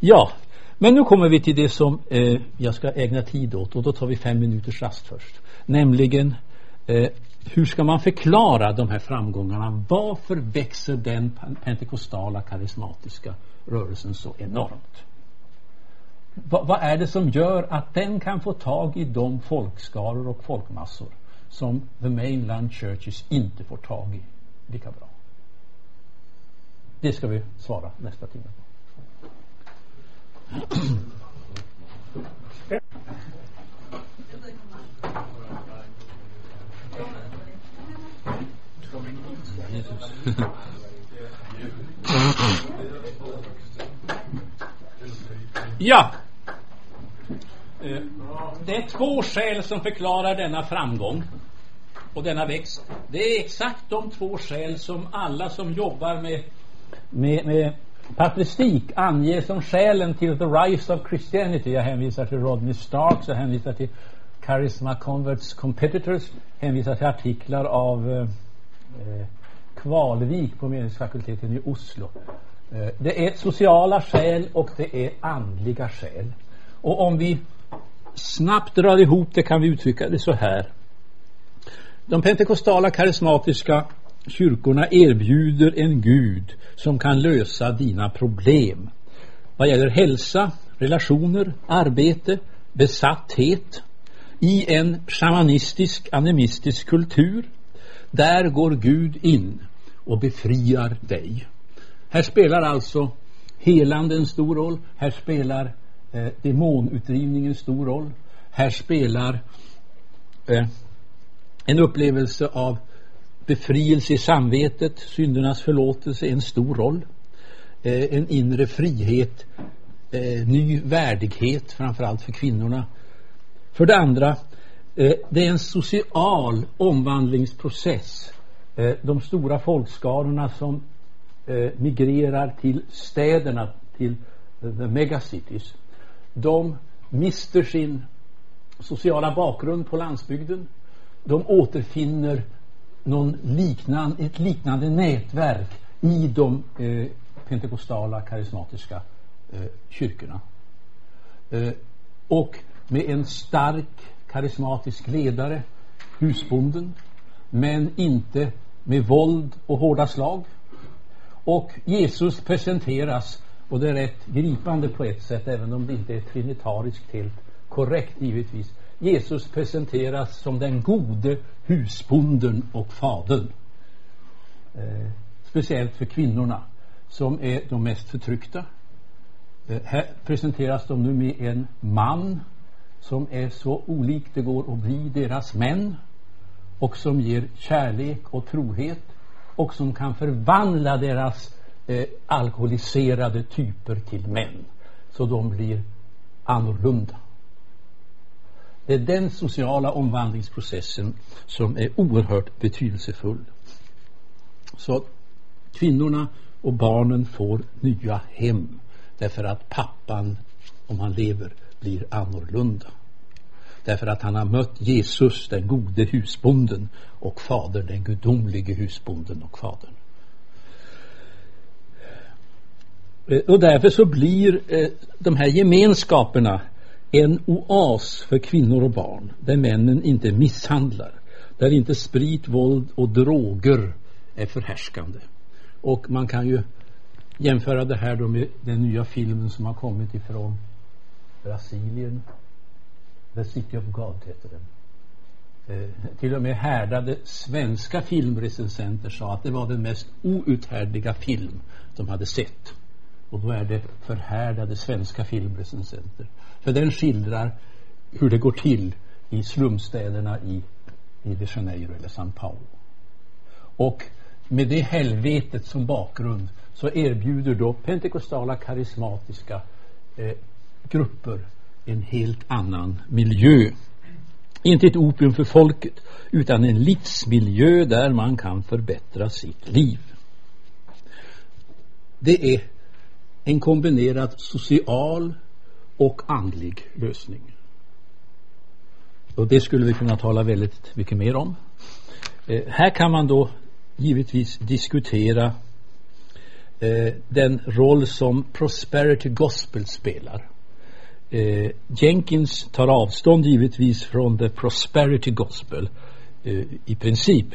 Speaker 1: Ja, men nu kommer vi till det som eh, jag ska ägna tid åt och då tar vi fem minuters rast först. Nämligen eh, hur ska man förklara de här framgångarna? Varför växer den pentekostala karismatiska rörelsen så enormt? Va, vad är det som gör att den kan få tag i de folkskaror och folkmassor som the mainland churches inte får tag i lika bra? Det ska vi svara nästa timme på. ja. Eh, det är två skäl som förklarar denna framgång och denna växt. Det är exakt de två skäl som alla som jobbar med, med, med patristik anger som skälen till the rise of Christianity. Jag hänvisar till Rodney Starks, jag hänvisar till Charisma Converts Competitors, hänvisar till artiklar av eh, eh Kvalvik på meningsfakulteten i Oslo. Eh, det är sociala skäl och det är andliga skäl. Och om vi snabbt drar ihop det kan vi uttrycka det så här. De pentekostala karismatiska kyrkorna erbjuder en Gud som kan lösa dina problem vad gäller hälsa, relationer, arbete, besatthet i en shamanistisk, animistisk kultur. Där går Gud in och befriar dig. Här spelar alltså helande en stor roll. Här spelar eh, demonutdrivning en stor roll. Här spelar eh, en upplevelse av befrielse i samvetet, syndernas förlåtelse en stor roll. Eh, en inre frihet, eh, ny värdighet framförallt för kvinnorna. För det andra, eh, det är en social omvandlingsprocess. Eh, de stora folkskarorna som eh, migrerar till städerna, till the megacities, de mister sin sociala bakgrund på landsbygden. De återfinner någon liknande, ett liknande nätverk i de eh, pentekostala karismatiska eh, kyrkorna. Eh, och med en stark karismatisk ledare, husbonden, men inte med våld och hårda slag. Och Jesus presenteras, och det är rätt gripande på ett sätt, även om det inte är trinitariskt helt korrekt givetvis, Jesus presenteras som den gode husbonden och fadern. Eh, speciellt för kvinnorna som är de mest förtryckta. Eh, här presenteras de nu med en man som är så olik det går att bli deras män och som ger kärlek och trohet och som kan förvandla deras eh, alkoholiserade typer till män så de blir annorlunda. Det är den sociala omvandlingsprocessen som är oerhört betydelsefull. Så kvinnorna och barnen får nya hem därför att pappan, om han lever, blir annorlunda. Därför att han har mött Jesus, den gode husbonden och fadern, den gudomlige husbonden och fadern. Eh, och därför så blir eh, de här gemenskaperna en oas för kvinnor och barn där männen inte misshandlar, där inte sprit, våld och droger är förhärskande. Och man kan ju jämföra det här då med den nya filmen som har kommit ifrån Brasilien. The City of God heter den. Eh, till och med härdade svenska filmrecensenter sa att det var den mest outhärdliga film de hade sett. Och då är det förhärdade svenska filmrecensenter. För den skildrar hur det går till i slumstäderna i Rio de Janeiro eller São Paulo. Och med det helvetet som bakgrund så erbjuder då pentekostala karismatiska eh, grupper en helt annan miljö. Inte ett opium för folket utan en livsmiljö där man kan förbättra sitt liv. Det är en kombinerad social och andlig lösning. och det skulle vi kunna tala väldigt mycket mer om. Eh, här kan man då givetvis diskutera eh, den roll som Prosperity Gospel spelar. Eh, Jenkins tar avstånd givetvis från the Prosperity Gospel eh, i princip.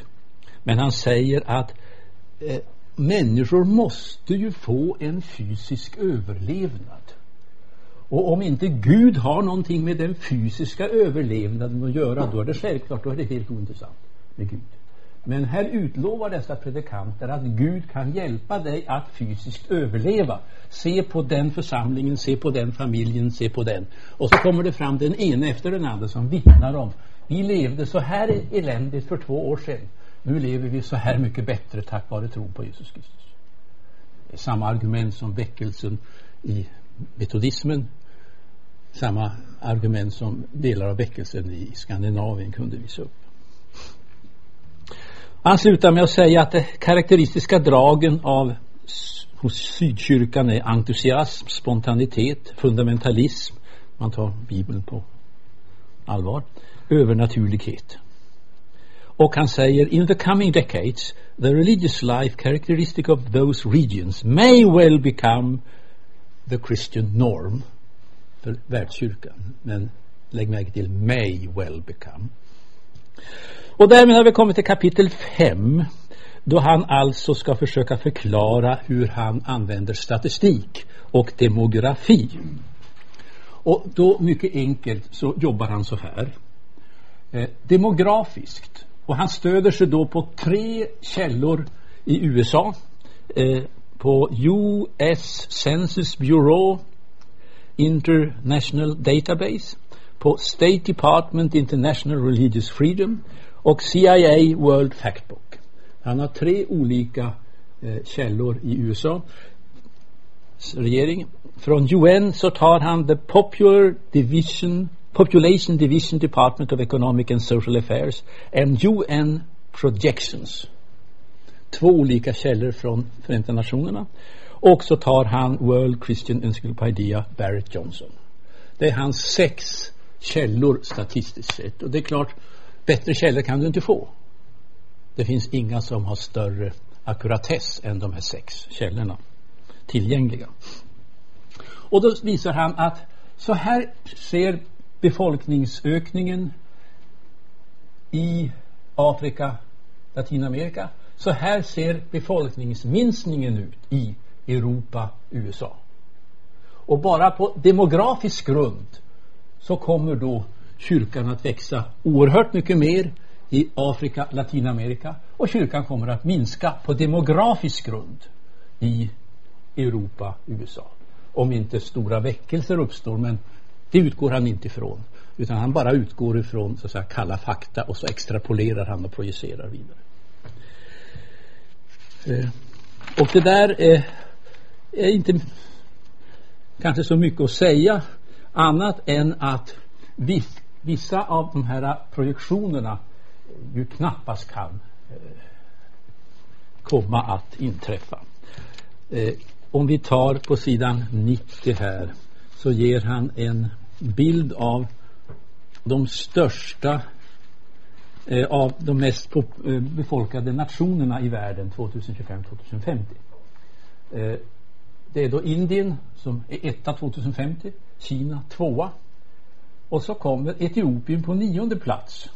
Speaker 1: Men han säger att eh, människor måste ju få en fysisk överlevnad. Och om inte Gud har någonting med den fysiska överlevnaden att göra då är det självklart, då är det helt ointressant med Gud. Men här utlovar dessa predikanter att Gud kan hjälpa dig att fysiskt överleva. Se på den församlingen, se på den familjen, se på den. Och så kommer det fram den ene efter den andra som vittnar om vi levde så här eländigt för två år sedan. Nu lever vi så här mycket bättre tack vare tron på Jesus Kristus. Det är samma argument som väckelsen i metodismen. Samma argument som delar av väckelsen i Skandinavien kunde visa upp. Han slutar med att säga att de karaktäristiska dragen av hos sydkyrkan är entusiasm, spontanitet, fundamentalism, man tar Bibeln på allvar, övernaturlighet. Och han säger in the coming decades the religious life characteristic of those regions may well become the Christian norm för världskyrkan. Men lägg märke till may well become. Och därmed har vi kommit till kapitel 5 då han alltså ska försöka förklara hur han använder statistik och demografi. Och då mycket enkelt så jobbar han så här. Eh, demografiskt. Och han stöder sig då på tre källor i USA. Eh, på US Census Bureau International Database. På State Department International Religious Freedom och CIA World Factbook. Han har tre olika eh, källor i USA regering. Från UN så tar han The Popular Division Population Division Department of Economic and Social Affairs and UN Projections. Två olika källor från Förenta Nationerna. Och så tar han World Christian Encyclopedia Barrett Johnson. Det är hans sex källor statistiskt sett. Och det är klart, Bättre källor kan du inte få. Det finns inga som har större ackuratess än de här sex källorna tillgängliga. Och då visar han att så här ser befolkningsökningen i Afrika, Latinamerika. Så här ser befolkningsminskningen ut i Europa, USA. Och bara på demografisk grund så kommer då kyrkan att växa oerhört mycket mer i Afrika, Latinamerika och kyrkan kommer att minska på demografisk grund i Europa, USA. Om inte stora väckelser uppstår, men det utgår han inte ifrån. Utan han bara utgår ifrån så att säga, kalla fakta och så extrapolerar han och projicerar vidare. Eh, och det där är, är inte kanske så mycket att säga annat än att visst vissa av de här projektionerna ju knappast kan eh, komma att inträffa. Eh, om vi tar på sidan 90 här så ger han en bild av de största eh, av de mest befolkade nationerna i världen 2025-2050. Det är då Indien som är etta 2050, Kina tvåa och så kommer Etiopien på nionde plats.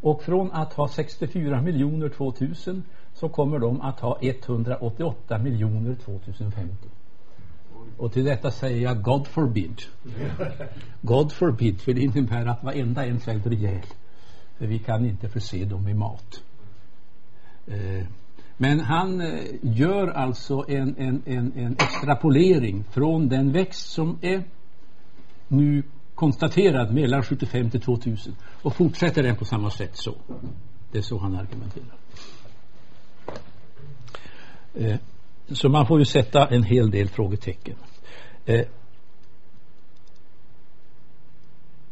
Speaker 1: Och från att ha 64 miljoner 2000 så kommer de att ha 188 miljoner 2050. Och till detta säger jag God forbid. God forbid, för det innebär att varenda en svälter ihjäl. För vi kan inte förse dem med mat. Eh, men han eh, gör alltså en, en, en, en extrapolering från den växt som är nu konstaterad mellan 75 till 2000 och fortsätter den på samma sätt så. Det är så han argumenterar. Eh, så man får ju sätta en hel del frågetecken. Eh,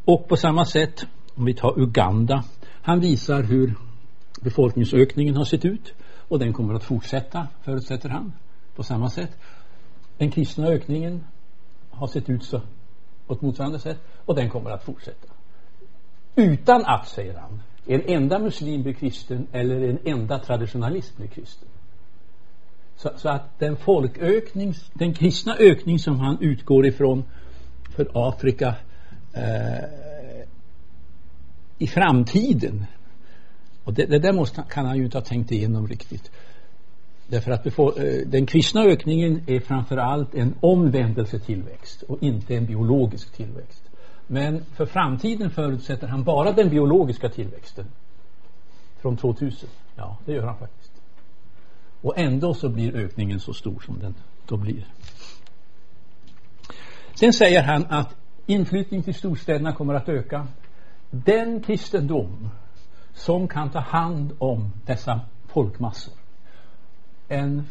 Speaker 1: och på samma sätt, om vi tar Uganda, han visar hur befolkningsökningen har sett ut och den kommer att fortsätta, förutsätter han, på samma sätt. Den kristna ökningen har sett ut så på ett motsvarande sätt och den kommer att fortsätta. utan att, säger han, en enda muslim blir kristen eller en enda traditionalist blir kristen. Så, så, att den folkökning, den kristna ökning som han utgår ifrån för Afrika eh, i framtiden och det, det där måste, kan han ju inte ha tänkt igenom riktigt. Därför att eh, den kristna ökningen är framförallt en omvändelsetillväxt och inte en biologisk tillväxt. Men för framtiden förutsätter han bara den biologiska tillväxten. Från 2000. Ja, det gör han faktiskt. Och ändå så blir ökningen så stor som den då blir. Sen säger han att inflyttning till storstäderna kommer att öka. Den kristendom som kan ta hand om dessa folkmassor and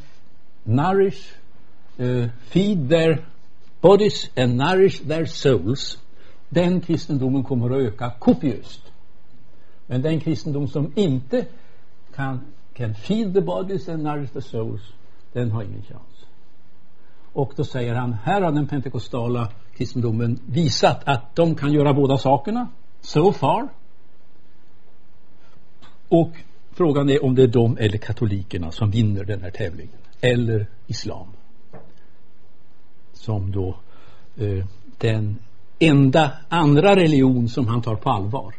Speaker 1: nourish, uh, feed their bodies and nourish their souls den kristendomen kommer att öka kopiöst. Men den kristendom som inte kan can feed the bodies and nourish the souls, den har ingen chans. Och då säger han, här har den pentekostala kristendomen visat att de kan göra båda sakerna, so far. Och frågan är om det är de eller katolikerna som vinner den här tävlingen. Eller islam. Som då eh, den enda andra religion som han tar på allvar.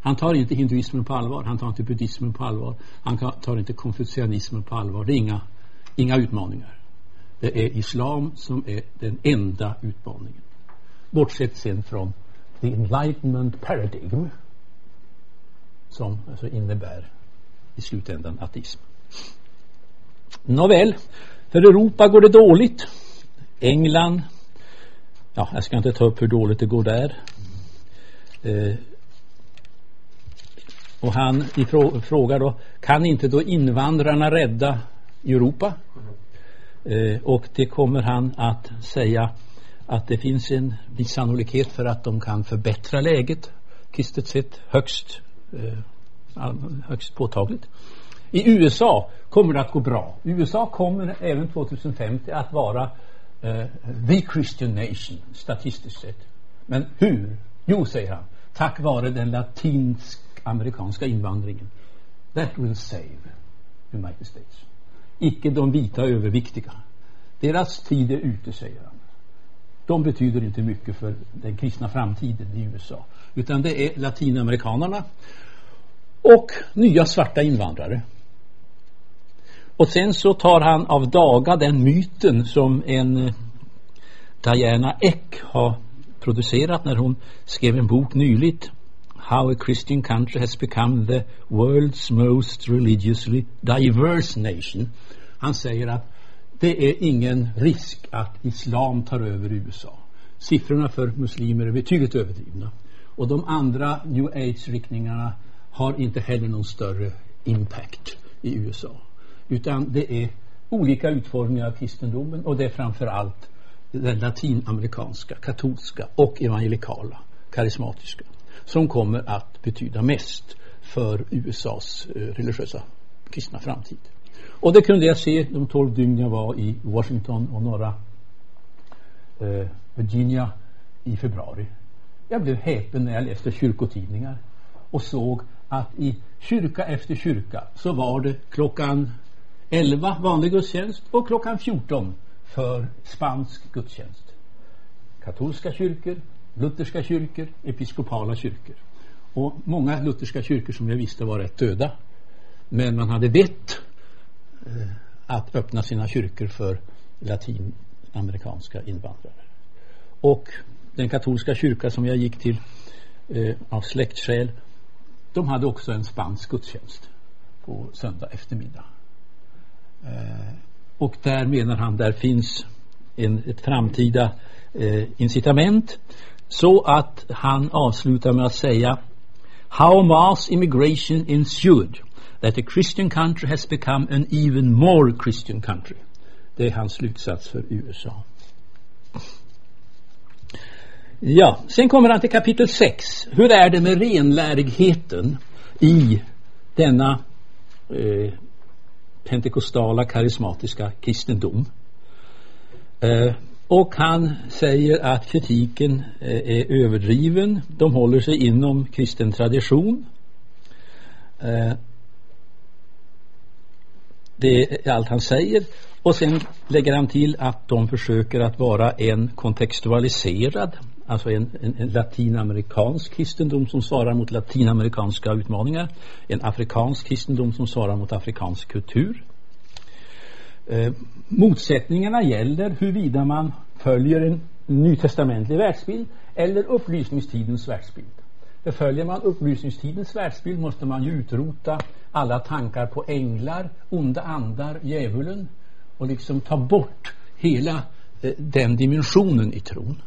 Speaker 1: Han tar inte hinduismen på allvar, han tar inte buddhismen på allvar, han tar inte konfucianismen på allvar. Det är inga, inga utmaningar. Det är islam som är den enda utmaningen. Bortsett sen från the enlightenment paradigm som alltså innebär i slutändan ateism. Nåväl, för Europa går det dåligt. England, ja, jag ska inte ta upp hur dåligt det går där. Eh, och han frågar då, kan inte då invandrarna rädda Europa? Eh, och det kommer han att säga att det finns en viss sannolikhet för att de kan förbättra läget kristet sett högst, Eh, högst påtagligt. I USA kommer det att gå bra. USA kommer även 2050 att vara uh, the Christian nation statistiskt sett. Men hur? Jo, säger han, tack vare den latinsk-amerikanska invandringen. That will save United States. Icke de vita överviktiga. Deras tid är ute, säger han. De betyder inte mycket för den kristna framtiden i USA. Utan det är latinamerikanerna och nya svarta invandrare. Och sen så tar han av daga den myten som en eh, Diana Eck har producerat när hon skrev en bok nyligt How a Christian country has become the world's most religiously diverse nation. Han säger att det är ingen risk att islam tar över USA. Siffrorna för muslimer är betydligt överdrivna. Och de andra new age-riktningarna har inte heller någon större impact i USA. Utan det är olika utformningar av kristendomen och det är framför allt den latinamerikanska, katolska och evangelikala, karismatiska som kommer att betyda mest för USAs eh, religiösa kristna framtid. Och det kunde jag se de tolv dygn jag var i Washington och norra eh, Virginia i februari. Jag blev häpen när jag läste kyrkotidningar och såg att i kyrka efter kyrka så var det klockan 11 vanlig gudstjänst och klockan 14 för spansk gudstjänst. Katolska kyrkor, lutherska kyrkor, episkopala kyrkor. Och många lutherska kyrkor som jag visste var rätt döda. Men man hade vett eh, att öppna sina kyrkor för latinamerikanska invandrare. Och den katolska kyrka som jag gick till eh, av släktskäl de hade också en spansk gudstjänst på söndag eftermiddag. Eh, och där menar han där finns en, ett framtida eh, incitament så att han avslutar med att säga How mass immigration ensued that a Christian country has become an even more Christian country. Det är hans slutsats för USA. Ja, sen kommer han till kapitel 6. Hur är det med renlärigheten i denna eh, pentekostala karismatiska kristendom? Eh, och han säger att kritiken eh, är överdriven. De håller sig inom kristen tradition. Eh, det är allt han säger. Och sen lägger han till att de försöker att vara en kontextualiserad, alltså en, en, en latinamerikansk kristendom som svarar mot latinamerikanska utmaningar. En afrikansk kristendom som svarar mot afrikansk kultur. Eh, motsättningarna gäller huruvida man följer en nytestamentlig världsbild eller upplysningstidens världsbild. För följer man upplysningstidens världsbild måste man ju utrota alla tankar på änglar, onda andar, djävulen och liksom ta bort hela eh, den dimensionen i tron.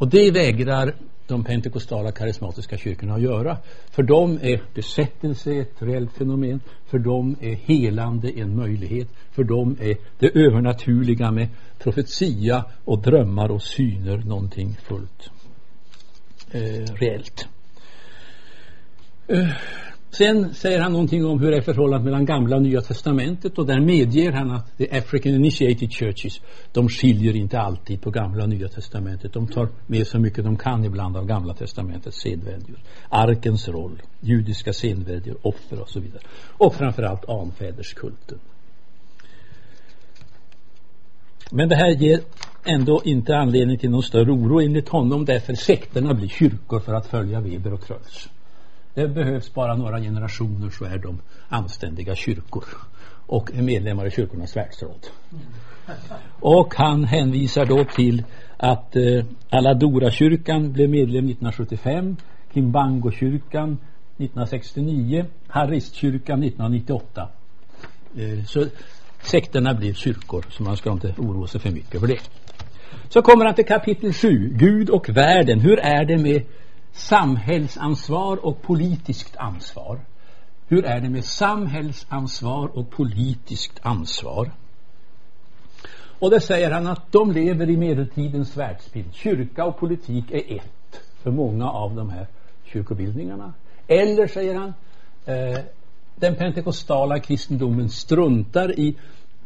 Speaker 1: Och det vägrar de pentekostala karismatiska kyrkorna att göra. För dem är besättelse ett reellt fenomen. För dem är helande en möjlighet. För dem är det övernaturliga med profetia och drömmar och syner någonting fullt eh, reellt. Eh, Sen säger han någonting om hur det är förhållandet mellan gamla och nya testamentet och där medger han att the African initiated churches de skiljer inte alltid på gamla och nya testamentet. De tar med så mycket de kan ibland av gamla testamentets sedvänjor. Arkens roll, judiska sedvänjor, offer och så vidare. Och framförallt anfäderskulten. Men det här ger ändå inte anledning till någon större oro enligt honom därför sekterna blir kyrkor för att följa Weber och Tröls. Det behövs bara några generationer så är de anständiga kyrkor och är medlemmar i kyrkornas världsråd. Och han hänvisar då till att eh, Aladora-kyrkan blev medlem 1975, Kimbango-kyrkan 1969, Haristkyrkan 1998. Eh, så sekterna blir kyrkor, så man ska inte oroa sig för mycket för det. Så kommer han till kapitel 7, Gud och världen. Hur är det med samhällsansvar och politiskt ansvar. Hur är det med samhällsansvar och politiskt ansvar? Och det säger han att de lever i medeltidens världsbild. Kyrka och politik är ett för många av de här kyrkobildningarna. Eller, säger han, eh, den pentekostala kristendomen struntar i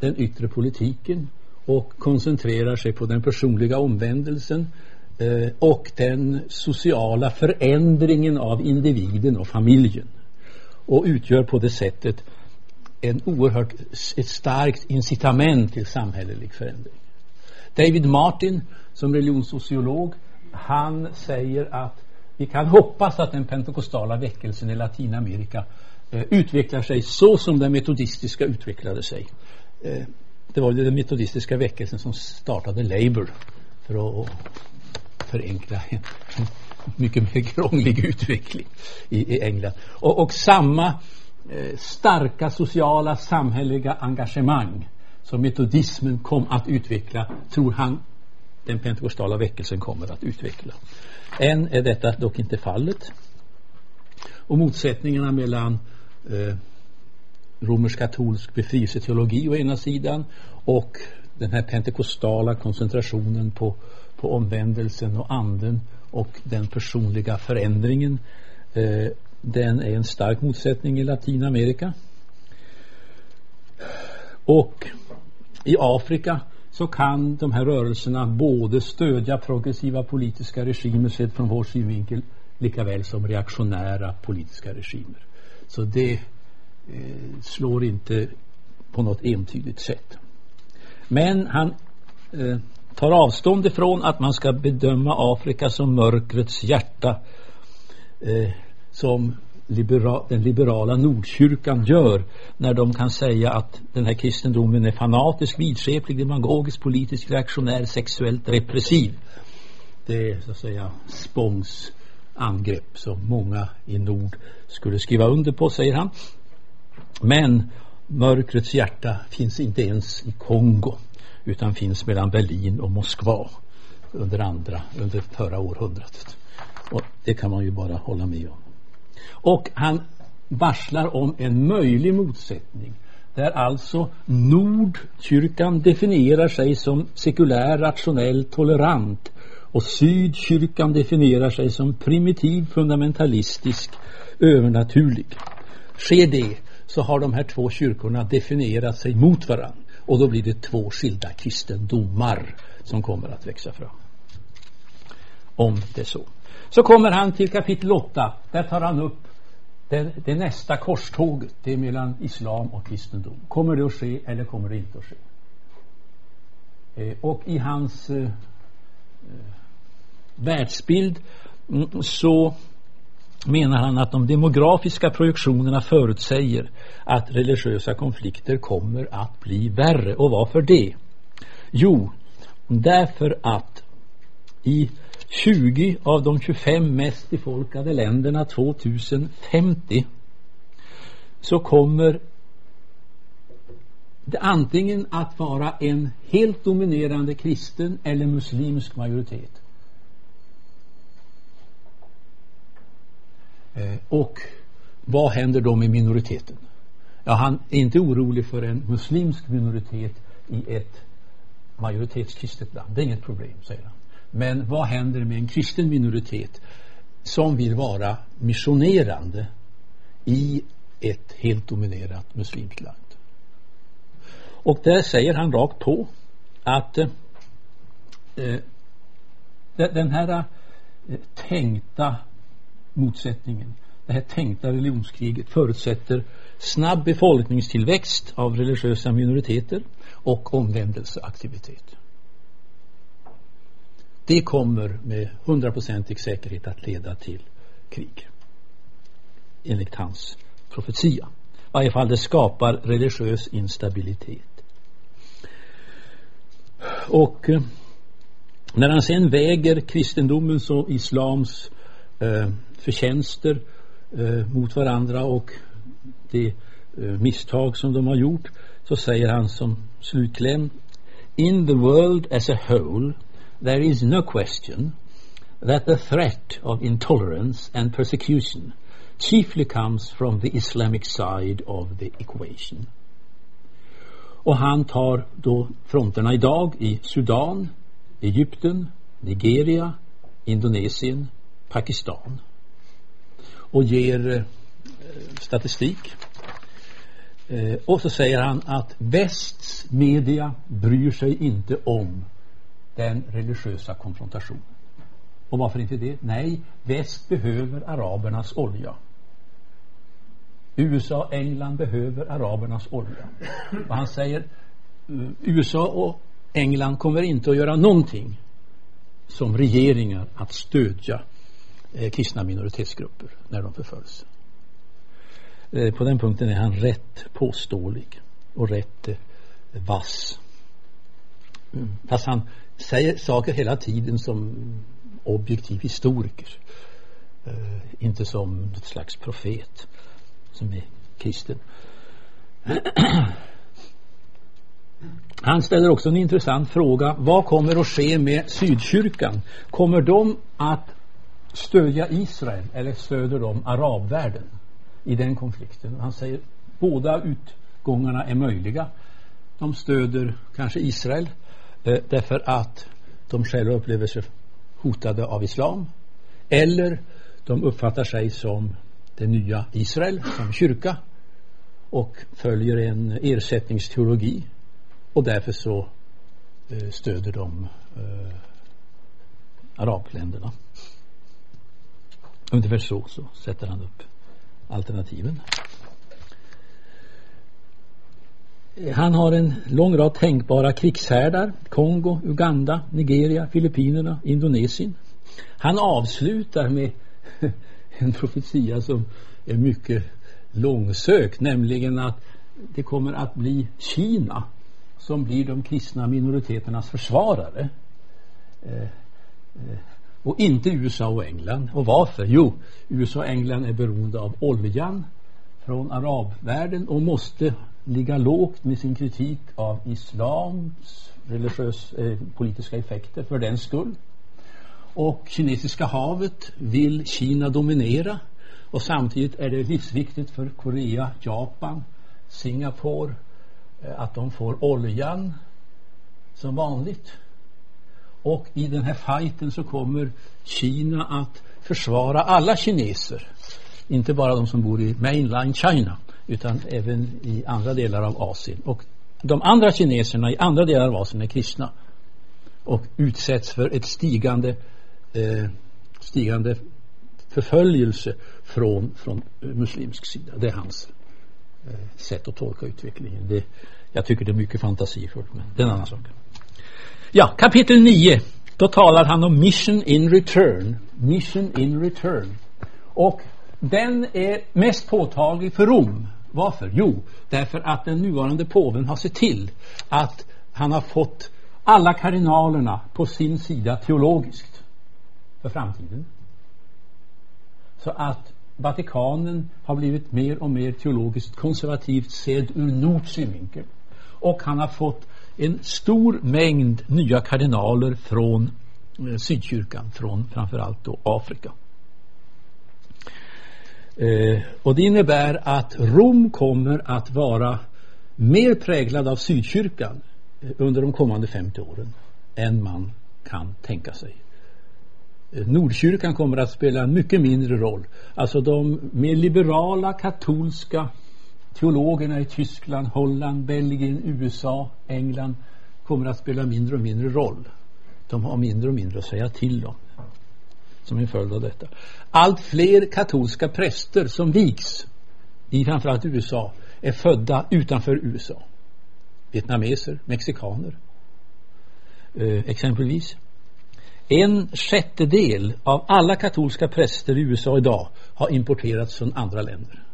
Speaker 1: den yttre politiken och koncentrerar sig på den personliga omvändelsen Eh, och den sociala förändringen av individen och familjen och utgör på det sättet en oerhört ett starkt incitament till samhällelig förändring. David Martin som religionssociolog han säger att vi kan hoppas att den pentekostala väckelsen i Latinamerika eh, utvecklar sig så som den metodistiska utvecklade sig. Eh, det var den metodistiska väckelsen som startade Labour för att förenkla en mycket mer krånglig utveckling i, i England. Och, och samma eh, starka sociala samhälleliga engagemang som metodismen kom att utveckla tror han den pentekostala väckelsen kommer att utveckla. Än är detta dock inte fallet. Och motsättningarna mellan eh, romersk-katolsk befrielseteologi å ena sidan och den här pentekostala koncentrationen på på omvändelsen och anden och den personliga förändringen eh, den är en stark motsättning i Latinamerika och i Afrika så kan de här rörelserna både stödja progressiva politiska regimer sett från vår synvinkel lika väl som reaktionära politiska regimer. Så det eh, slår inte på något entydigt sätt. Men han eh, tar avstånd ifrån att man ska bedöma Afrika som mörkrets hjärta eh, som libera den liberala Nordkyrkan gör när de kan säga att den här kristendomen är fanatisk, vidskeplig, demagogisk, politisk, reaktionär, sexuellt repressiv. Det är så att säga Spångs angrepp som många i nord skulle skriva under på, säger han. Men mörkrets hjärta finns inte ens i Kongo utan finns mellan Berlin och Moskva under andra, under förra århundradet. Och det kan man ju bara hålla med om. Och han varslar om en möjlig motsättning där alltså Nordkyrkan definierar sig som sekulär, rationell, tolerant och Sydkyrkan definierar sig som primitiv, fundamentalistisk, övernaturlig. Sker det så har de här två kyrkorna definierat sig mot varandra och då blir det två skilda kristendomar som kommer att växa fram. Om det är så. Så kommer han till kapitel 8. Där tar han upp det, det nästa korståget. Det är mellan islam och kristendom. Kommer det att ske eller kommer det inte att ske? Eh, och i hans eh, eh världsbild mm, så menar han att de demografiska projektionerna förutsäger att religiösa konflikter kommer att bli värre. Och varför det? Jo, därför att i 20 av de 25 mest befolkade länderna 2050 så kommer det antingen att vara en helt dominerande kristen eller muslimsk majoritet. Eh, och vad händer då med minoriteten? Ja, han är inte orolig för en muslimsk minoritet i ett majoritetskristet land. Det är inget problem, säger han. Men vad händer med en kristen minoritet som vill vara missionerande i ett helt dominerat muslimskt land? Och där säger han rakt på att eh, eh den här eh, tänkta motsättningen, det här tänkta religionskriget förutsätter snabb befolkningstillväxt av religiösa minoriteter och omvändelseaktivitet. Det kommer med hundraprocentig säkerhet att leda till krig. Enligt hans profetia. I varje fall det skapar religiös instabilitet. Och eh, när han sen väger kristendomens och islams eh, förtjänster eh, mot varandra och de eh, misstag som de har gjort så säger han som slutkläm In the world as a whole there is no question that the threat of intolerance and persecution chiefly comes from the Islamic side of the equation. Och han tar då fronterna idag i Sudan, Egypten, Nigeria, Indonesien, Pakistan och ger eh, statistik. Eh, och så säger han att västs media bryr sig inte om den religiösa konfrontationen. Och varför inte det? Nej, väst behöver arabernas olja. USA och England behöver arabernas olja. Och han säger eh, USA och England kommer inte att göra någonting som regeringar att stödja Eh, kristna minoritetsgrupper när de förföljs. Eh, på den punkten är han rätt påståelig och rätt eh, vass. Mm. Fast han säger saker hela tiden som objektiv historiker. Inte som något slags profet som är kristen. Han ställer också en intressant fråga. Vad kommer att ske med Sydkyrkan? Kommer de att stödja Israel eller stöder de arabvärlden i den konflikten? Han säger båda utgångarna är möjliga. De stöder kanske Israel eh, därför att de själva upplever sig hotade av islam eller de uppfattar sig som det nya Israel som kyrka och följer en ersättningsteologi och därför så eh, stöder de eh, arabländerna. Ungefär så, så sätter han upp alternativen. Han har en lång rad tänkbara krigshärdar. Kongo, Uganda, Nigeria, Filippinerna, Indonesien. Han avslutar med en profetia som är mycket långsökt, nämligen att det kommer att bli Kina som blir de kristna minoriteternas försvarare. Eh, eh, och inte USA och England. Och varför? Jo, USA och England är beroende av oljan från arabvärlden och måste ligga lågt med sin kritik av islams religiös, eh, politiska effekter för den skull. Och Kinesiska havet vill Kina dominera och samtidigt är det livsviktigt för Korea, Japan, Singapore eh, att de får oljan som vanligt. Och i den här fighten så kommer Kina att försvara alla kineser. Inte bara de som bor i mainland China utan även i andra delar av Asien. Och de andra kineserna i andra delar av Asien är kristna och utsätts för ett stigande eh, stigande förföljelse från, från muslimsk sida. Det är hans eh, sätt att tolka utvecklingen. Det, jag tycker det är mycket fantasifullt, men det är en annan sak. Ja, kapitel 9. Då talar han om mission in return. Mission in return. Och den är mest påtaglig för Rom. Varför? Jo, därför att den nuvarande påven har sett till att han har fått alla kardinalerna på sin sida teologiskt för framtiden. Så att Vatikanen har blivit mer och mer teologiskt konservativt sedd ur nords synvinkel. Och han har fått en stor mängd nya kardinaler från eh, Sydkyrkan, från framförallt då Afrika. Eh, och det innebär att Rom kommer att vara mer präglad av Sydkyrkan eh, under de kommande 50 åren än man kan tänka sig. Eh, Nordkyrkan kommer att spela en mycket mindre roll. Alltså de mer liberala katolska teologerna i Tyskland, Holland, Belgien, USA, England kommer att spela mindre och mindre roll. De har mindre och mindre att säga till om som en följd av detta. Allt fler katolska präster som vigs i framförallt USA är födda utanför USA. Vietnameser, mexikaner eh, exempelvis. En sjättedel av alla katolska präster i USA idag har importerats från andra länder.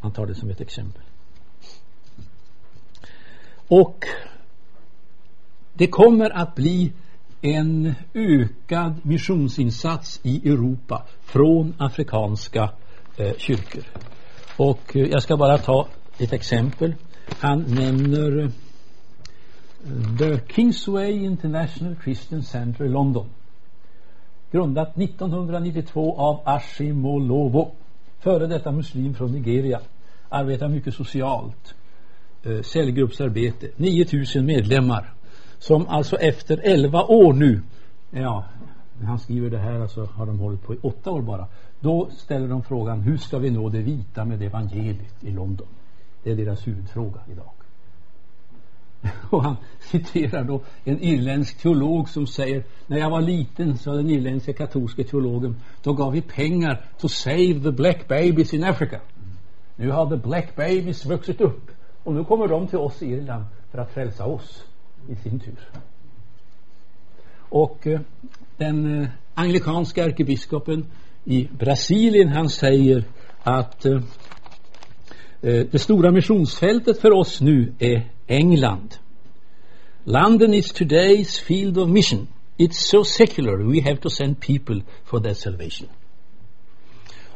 Speaker 1: Han tar det som ett exempel. Och det kommer att bli en ökad missionsinsats i Europa från afrikanska eh, kyrkor. Och eh, jag ska bara ta ett exempel. Han nämner eh, The Kingsway International Christian Center i London. Grundat 1992 av Ashimolowo. Före detta muslim från Nigeria. Arbetar mycket socialt. Eh, cellgruppsarbete. 9000 medlemmar som alltså efter 11 år nu, ja, när han skriver det här alltså har de hållit på i åtta år bara. Då ställer de frågan, hur ska vi nå det vita med evangeliet i London? Det är deras huvudfråga idag. Och han citerar då en irländsk teolog som säger när jag var liten, sa den irländska katolska teologen, då gav vi pengar to save the black babies in Africa. Nu har the black babies vuxit upp och nu kommer de till oss i Irland för att frälsa oss i sin tur. Och eh, den eh, anglikanska ärkebiskopen i Brasilien han säger att eh, eh det stora missionsfältet för oss nu är England. London is today's field of mission. It's so secular we have to send people for their salvation.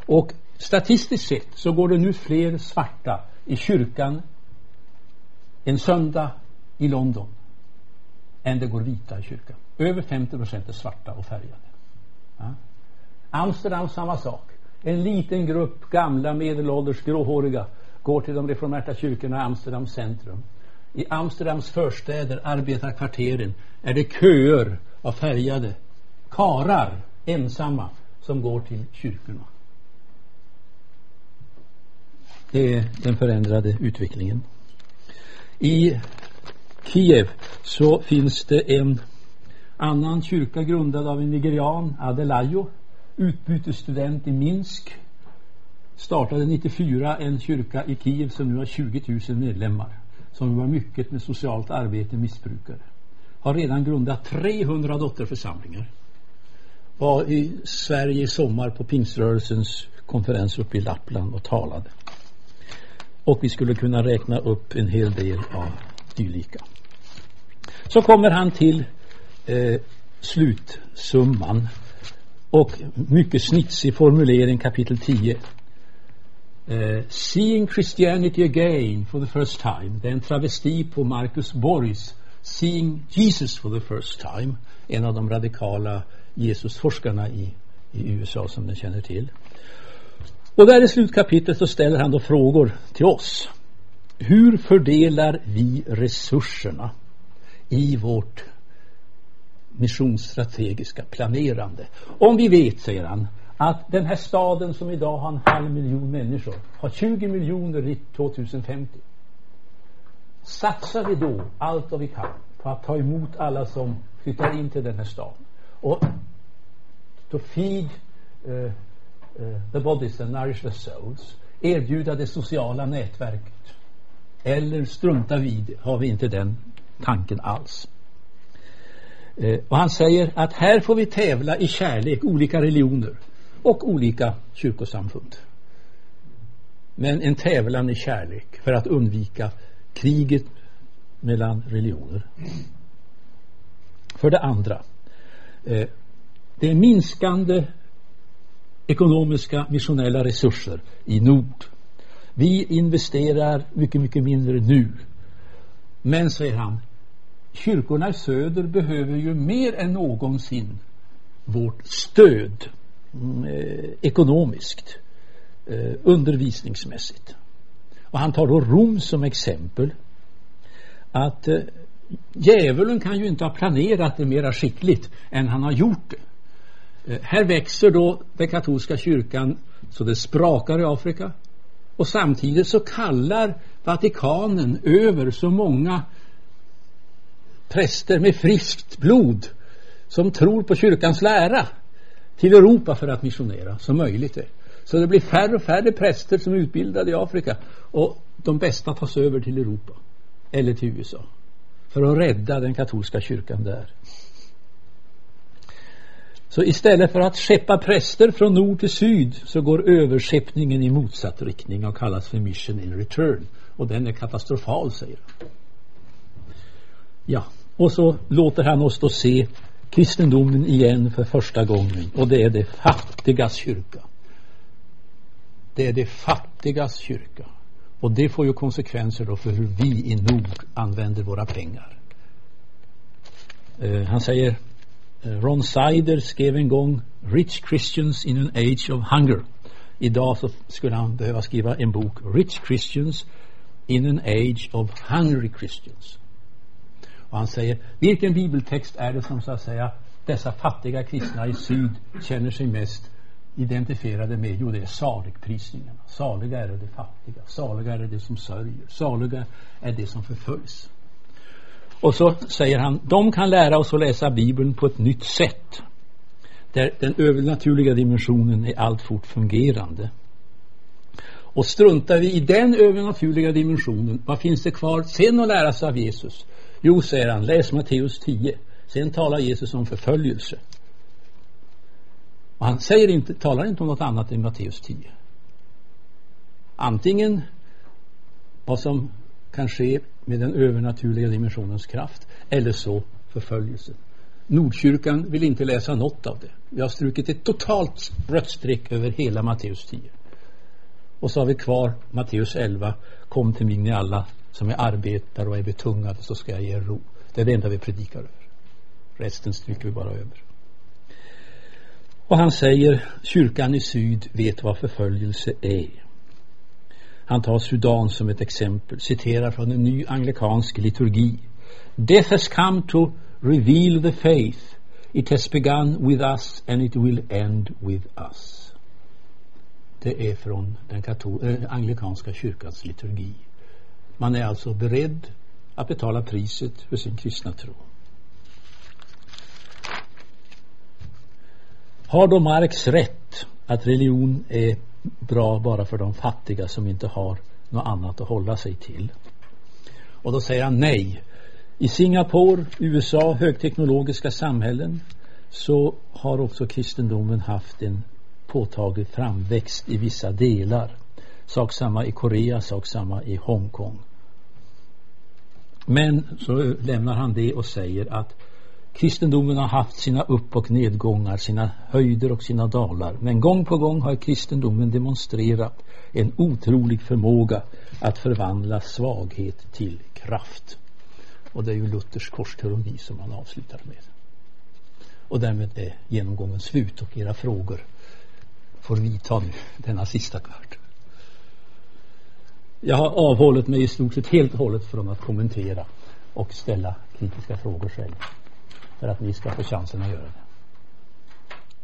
Speaker 1: Och statistiskt sett så går det nu fler svarta i kyrkan en söndag i London än det går vita i kyrkan. Över 50 procent är svarta och färgade. Ja. Amsterdam samma sak. En liten grupp gamla medelålders gråhåriga går till de reformerta kyrkorna i Amsterdams centrum. I Amsterdams förstäder, arbetarkvarteren, är det köer av färgade karar, ensamma, som går till kyrkorna. Det är den förändrade utvecklingen. I Kiev så finns det en annan kyrka grundad av en nigerian, Adelayo, utbytesstudent i Minsk. Startade 94 en kyrka i Kiev som nu har 20 000 medlemmar. Som var mycket med socialt arbete missbrukare. Har redan grundat 300 dotterförsamlingar. Var i Sverige i sommar på pingströrelsens konferens uppe i Lappland och talade. Och vi skulle kunna räkna upp en hel del av dylika. Så kommer han till eh, slutsumman och mycket snitsig formulering kapitel 10. Uh, Seeing Christianity again for the first time. Det är en travesti på Marcus Borgs Seeing Jesus for the first time. En av de radikala Jesusforskarna i, i USA som ni känner till. Och där i slutkapitlet så ställer han då frågor till oss. Hur fördelar vi resurserna i vårt missionsstrategiska planerande? Om vi vet, säger han, att den här staden som idag har en halv miljon människor har 20 miljoner 2050. satsar vi då allt vad vi kan på att ta emot alla som flyttar in till den här staden? Och to feed uh, uh, the bodies and nourish the souls erbjuda det sociala nätverket. Eller strunta vid har vi inte den tanken alls. Eh, och han säger att här får vi tävla i kärlek olika religioner och olika kyrkosamfund men en tävlan i kärlek för att undvika kriget mellan religioner. För det andra, eh, det är minskande ekonomiska missionella resurser i nord. Vi investerar mycket, mycket mindre nu. Men, säger han, kyrkorna i söder behöver ju mer än någonsin vårt stöd Mm, eh, ekonomiskt, eh, undervisningsmässigt. Och han tar då Rom som exempel. Att eh, djävulen kan ju inte ha planerat det mera skickligt än han har gjort det. Eh, här växer då den katolska kyrkan så det sprakar i Afrika. Och samtidigt så kallar Vatikanen över så många präster med friskt blod som tror på kyrkans lära till Europa för att missionera som möjligt är. Så det blir färre och färre präster som är utbildade i Afrika och de bästa tas över till Europa eller till USA för att rädda den katolska kyrkan där. Så istället för att skeppa präster från nord till syd så går överskeppningen i motsatt riktning och kallas för mission in return. Och den är katastrofal, säger han. Ja, och så låter han oss då se kristendomen igen för första gången och det är det fattigas kyrka. Det är det fattigas kyrka. Och det får ju konsekvenser då för hur vi i nord använder våra pengar. Eh, han säger eh, Ron Sider skrev en gång Rich Christians in an age of hunger. Idag så skulle han behöva skriva en bok Rich Christians in an age of hungry Christians. Och han säger vilken bibeltext är det som så att säga dessa fattiga kristna i syd känner sig mest identifierade med? Jo, det är saligprisningarna. Saliga är det fattiga, saliga är det som sörjer, saliga är det som förföljs. Och så säger han, de kan lära oss att läsa Bibeln på ett nytt sätt. Där den övernaturliga dimensionen är alltfort fungerande. Och struntar vi i den övernaturliga dimensionen, vad finns det kvar sen att lära sig av Jesus? Jo, säger han, läs Matteus 10. Sen talar Jesus om förföljelse. Och han säger inte, talar inte om något annat än Matteus 10. Antingen vad som kan ske med den övernaturliga dimensionens kraft eller så förföljelsen. Nordkyrkan vill inte läsa något av det. Vi har strukit ett totalt rött streck över hela Matteus 10. Och så har vi kvar Matteus 11. Kom till mig ni alla som är arbetare och är betungade så ska jag ge er ro. Det är det enda vi predikar över. Resten stryker vi bara över. Och han säger kyrkan i syd vet vad förföljelse är. Han tar Sudan som ett exempel, citerar från en ny anglikansk liturgi. Death has come to reveal the faith. It has begun with us and it will end with us. Det är från den äh, anglikanska kyrkans liturgi. Man är alltså beredd att betala priset för sin kristna tro. Har då Marx rätt att religion är bra bara för de fattiga som inte har något annat att hålla sig till? Och då säger han nej. I Singapore, USA, högteknologiska samhällen så har också kristendomen haft en påtaglig framväxt i vissa delar. Sak samma i Korea, sak samma i Hongkong. Men så lämnar han det och säger att Kristendomen har haft sina upp och nedgångar, sina höjder och sina dalar. Men gång på gång har kristendomen demonstrerat en otrolig förmåga att förvandla svaghet till kraft. Och det är ju Luthers korsteologi som han avslutar med. Och därmed är genomgången slut och era frågor får vi ta nu denna sista kvart. Jag har avhållit mig i stort sett helt och hållet från att kommentera och ställa kritiska frågor själv. För att ni ska få chansen att göra det.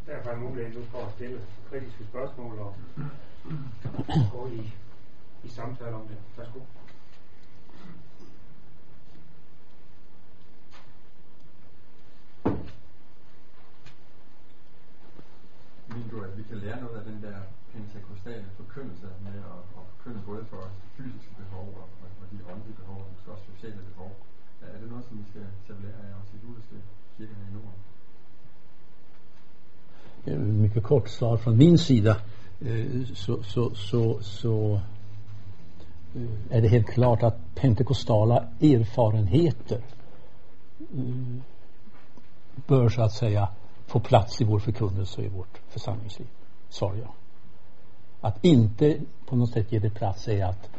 Speaker 2: Det er faktisk mulighed nu for at stille kritiske gå i, i samtale om det. Værsgo
Speaker 3: mener du, at vi kan lære noget af den der pentekostale forkyndelse med at, at forkynde både for fysiske behov og, og, og de åndelige behov, og måske også sociale behov. Er det noget, som vi skal tage lære af os i lutherske kirke her i Norden?
Speaker 1: Mycket kort svar från min sida øh, så, så, så, så är øh, det helt klart att pentekostala erfarenheter øh, bör så att säga få plats i vår förkunnelse och i vårt församlingsliv. Svar ja. Att inte på något sätt ge det plats är att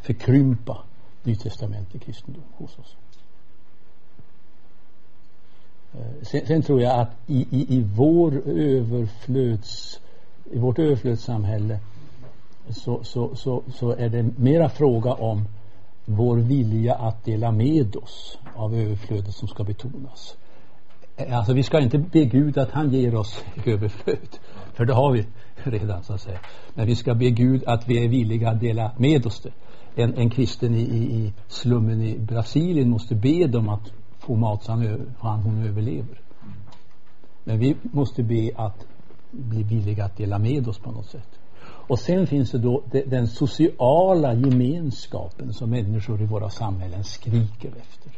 Speaker 1: förkrympa nytestamentlig kristendom hos oss. Eh, sen, sen, tror jag att i, i, i vår överflöds i vårt överflödssamhälle så, så, så, så är det mera fråga om vår vilja att dela med oss av överflödet som ska betonas. Eh, alltså vi ska inte be Gud att han ger oss överflöd. För det har vi redan så att säga. Men vi ska be Gud att vi är villiga att dela med oss det. En, en kristen i, i, i slummen i Brasilien måste be dem att få mat så han, han hon överlever. Men vi måste be att bli villiga att dela med oss på något sätt. Och sen finns det då den sociala gemenskapen som människor i våra samhällen skriker efter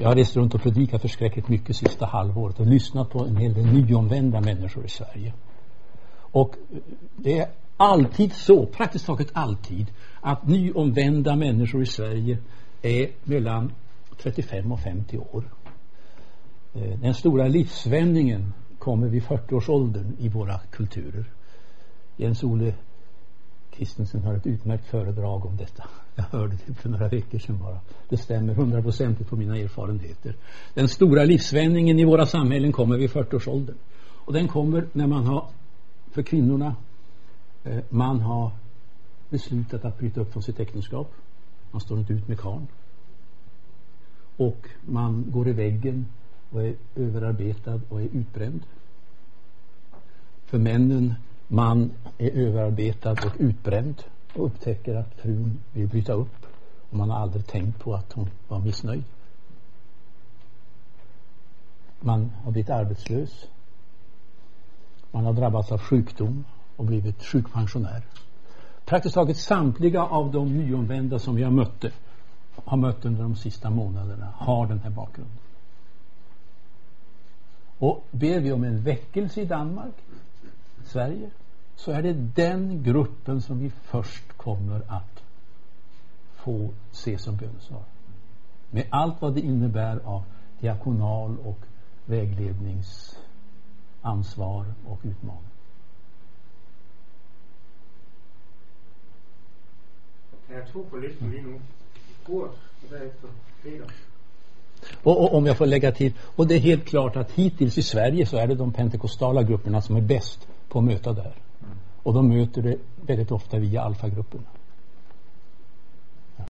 Speaker 1: jag har rest runt och predikat förskräckligt mycket sista halvåret och lyssnat på en hel del nyomvända människor i Sverige. Och det är alltid så, praktiskt taget alltid, att nyomvända människor i Sverige är mellan 35 och 50 år. Eh, den stora livsvändningen kommer vid 40-årsåldern i våra kulturer. Jens-Ole Kristensen har ett utmärkt föredrag om detta. Jag hörde det för några veckor sedan bara. Det stämmer hundraprocentigt på mina erfarenheter. Den stora livsvändningen i våra samhällen kommer vid 40-årsåldern. Och den kommer när man har, för kvinnorna, eh, man har beslutat att bryta upp från sitt äktenskap. Man står inte ut med karln. Och man går i väggen och är överarbetad och är utbränd. För männen man är överarbetad och utbränd och upptäcker att frun vill bryta upp och man har aldrig tänkt på att hon var missnöjd. Man har blivit arbetslös. Man har drabbats av sjukdom och blivit sjukpensionär. Praktiskt taget samtliga av de nyomvända som jag mötte har mött under de sista månaderna har den här bakgrunden. Och ber vi om en väckelse i Danmark, Sverige, så är det den gruppen som vi först kommer att få se som bönesvar. Med allt vad det innebär av diakonal och vägledningsansvar och utmaning.
Speaker 2: Jag tror på listan nu. Kurt och därefter.
Speaker 1: Och, och, om jag får lägga till, och det är helt klart att hittills i Sverige så är det de pentekostala grupperna som är bäst på att möta det här. Och de möter det väldigt ofta via alfagrupperna.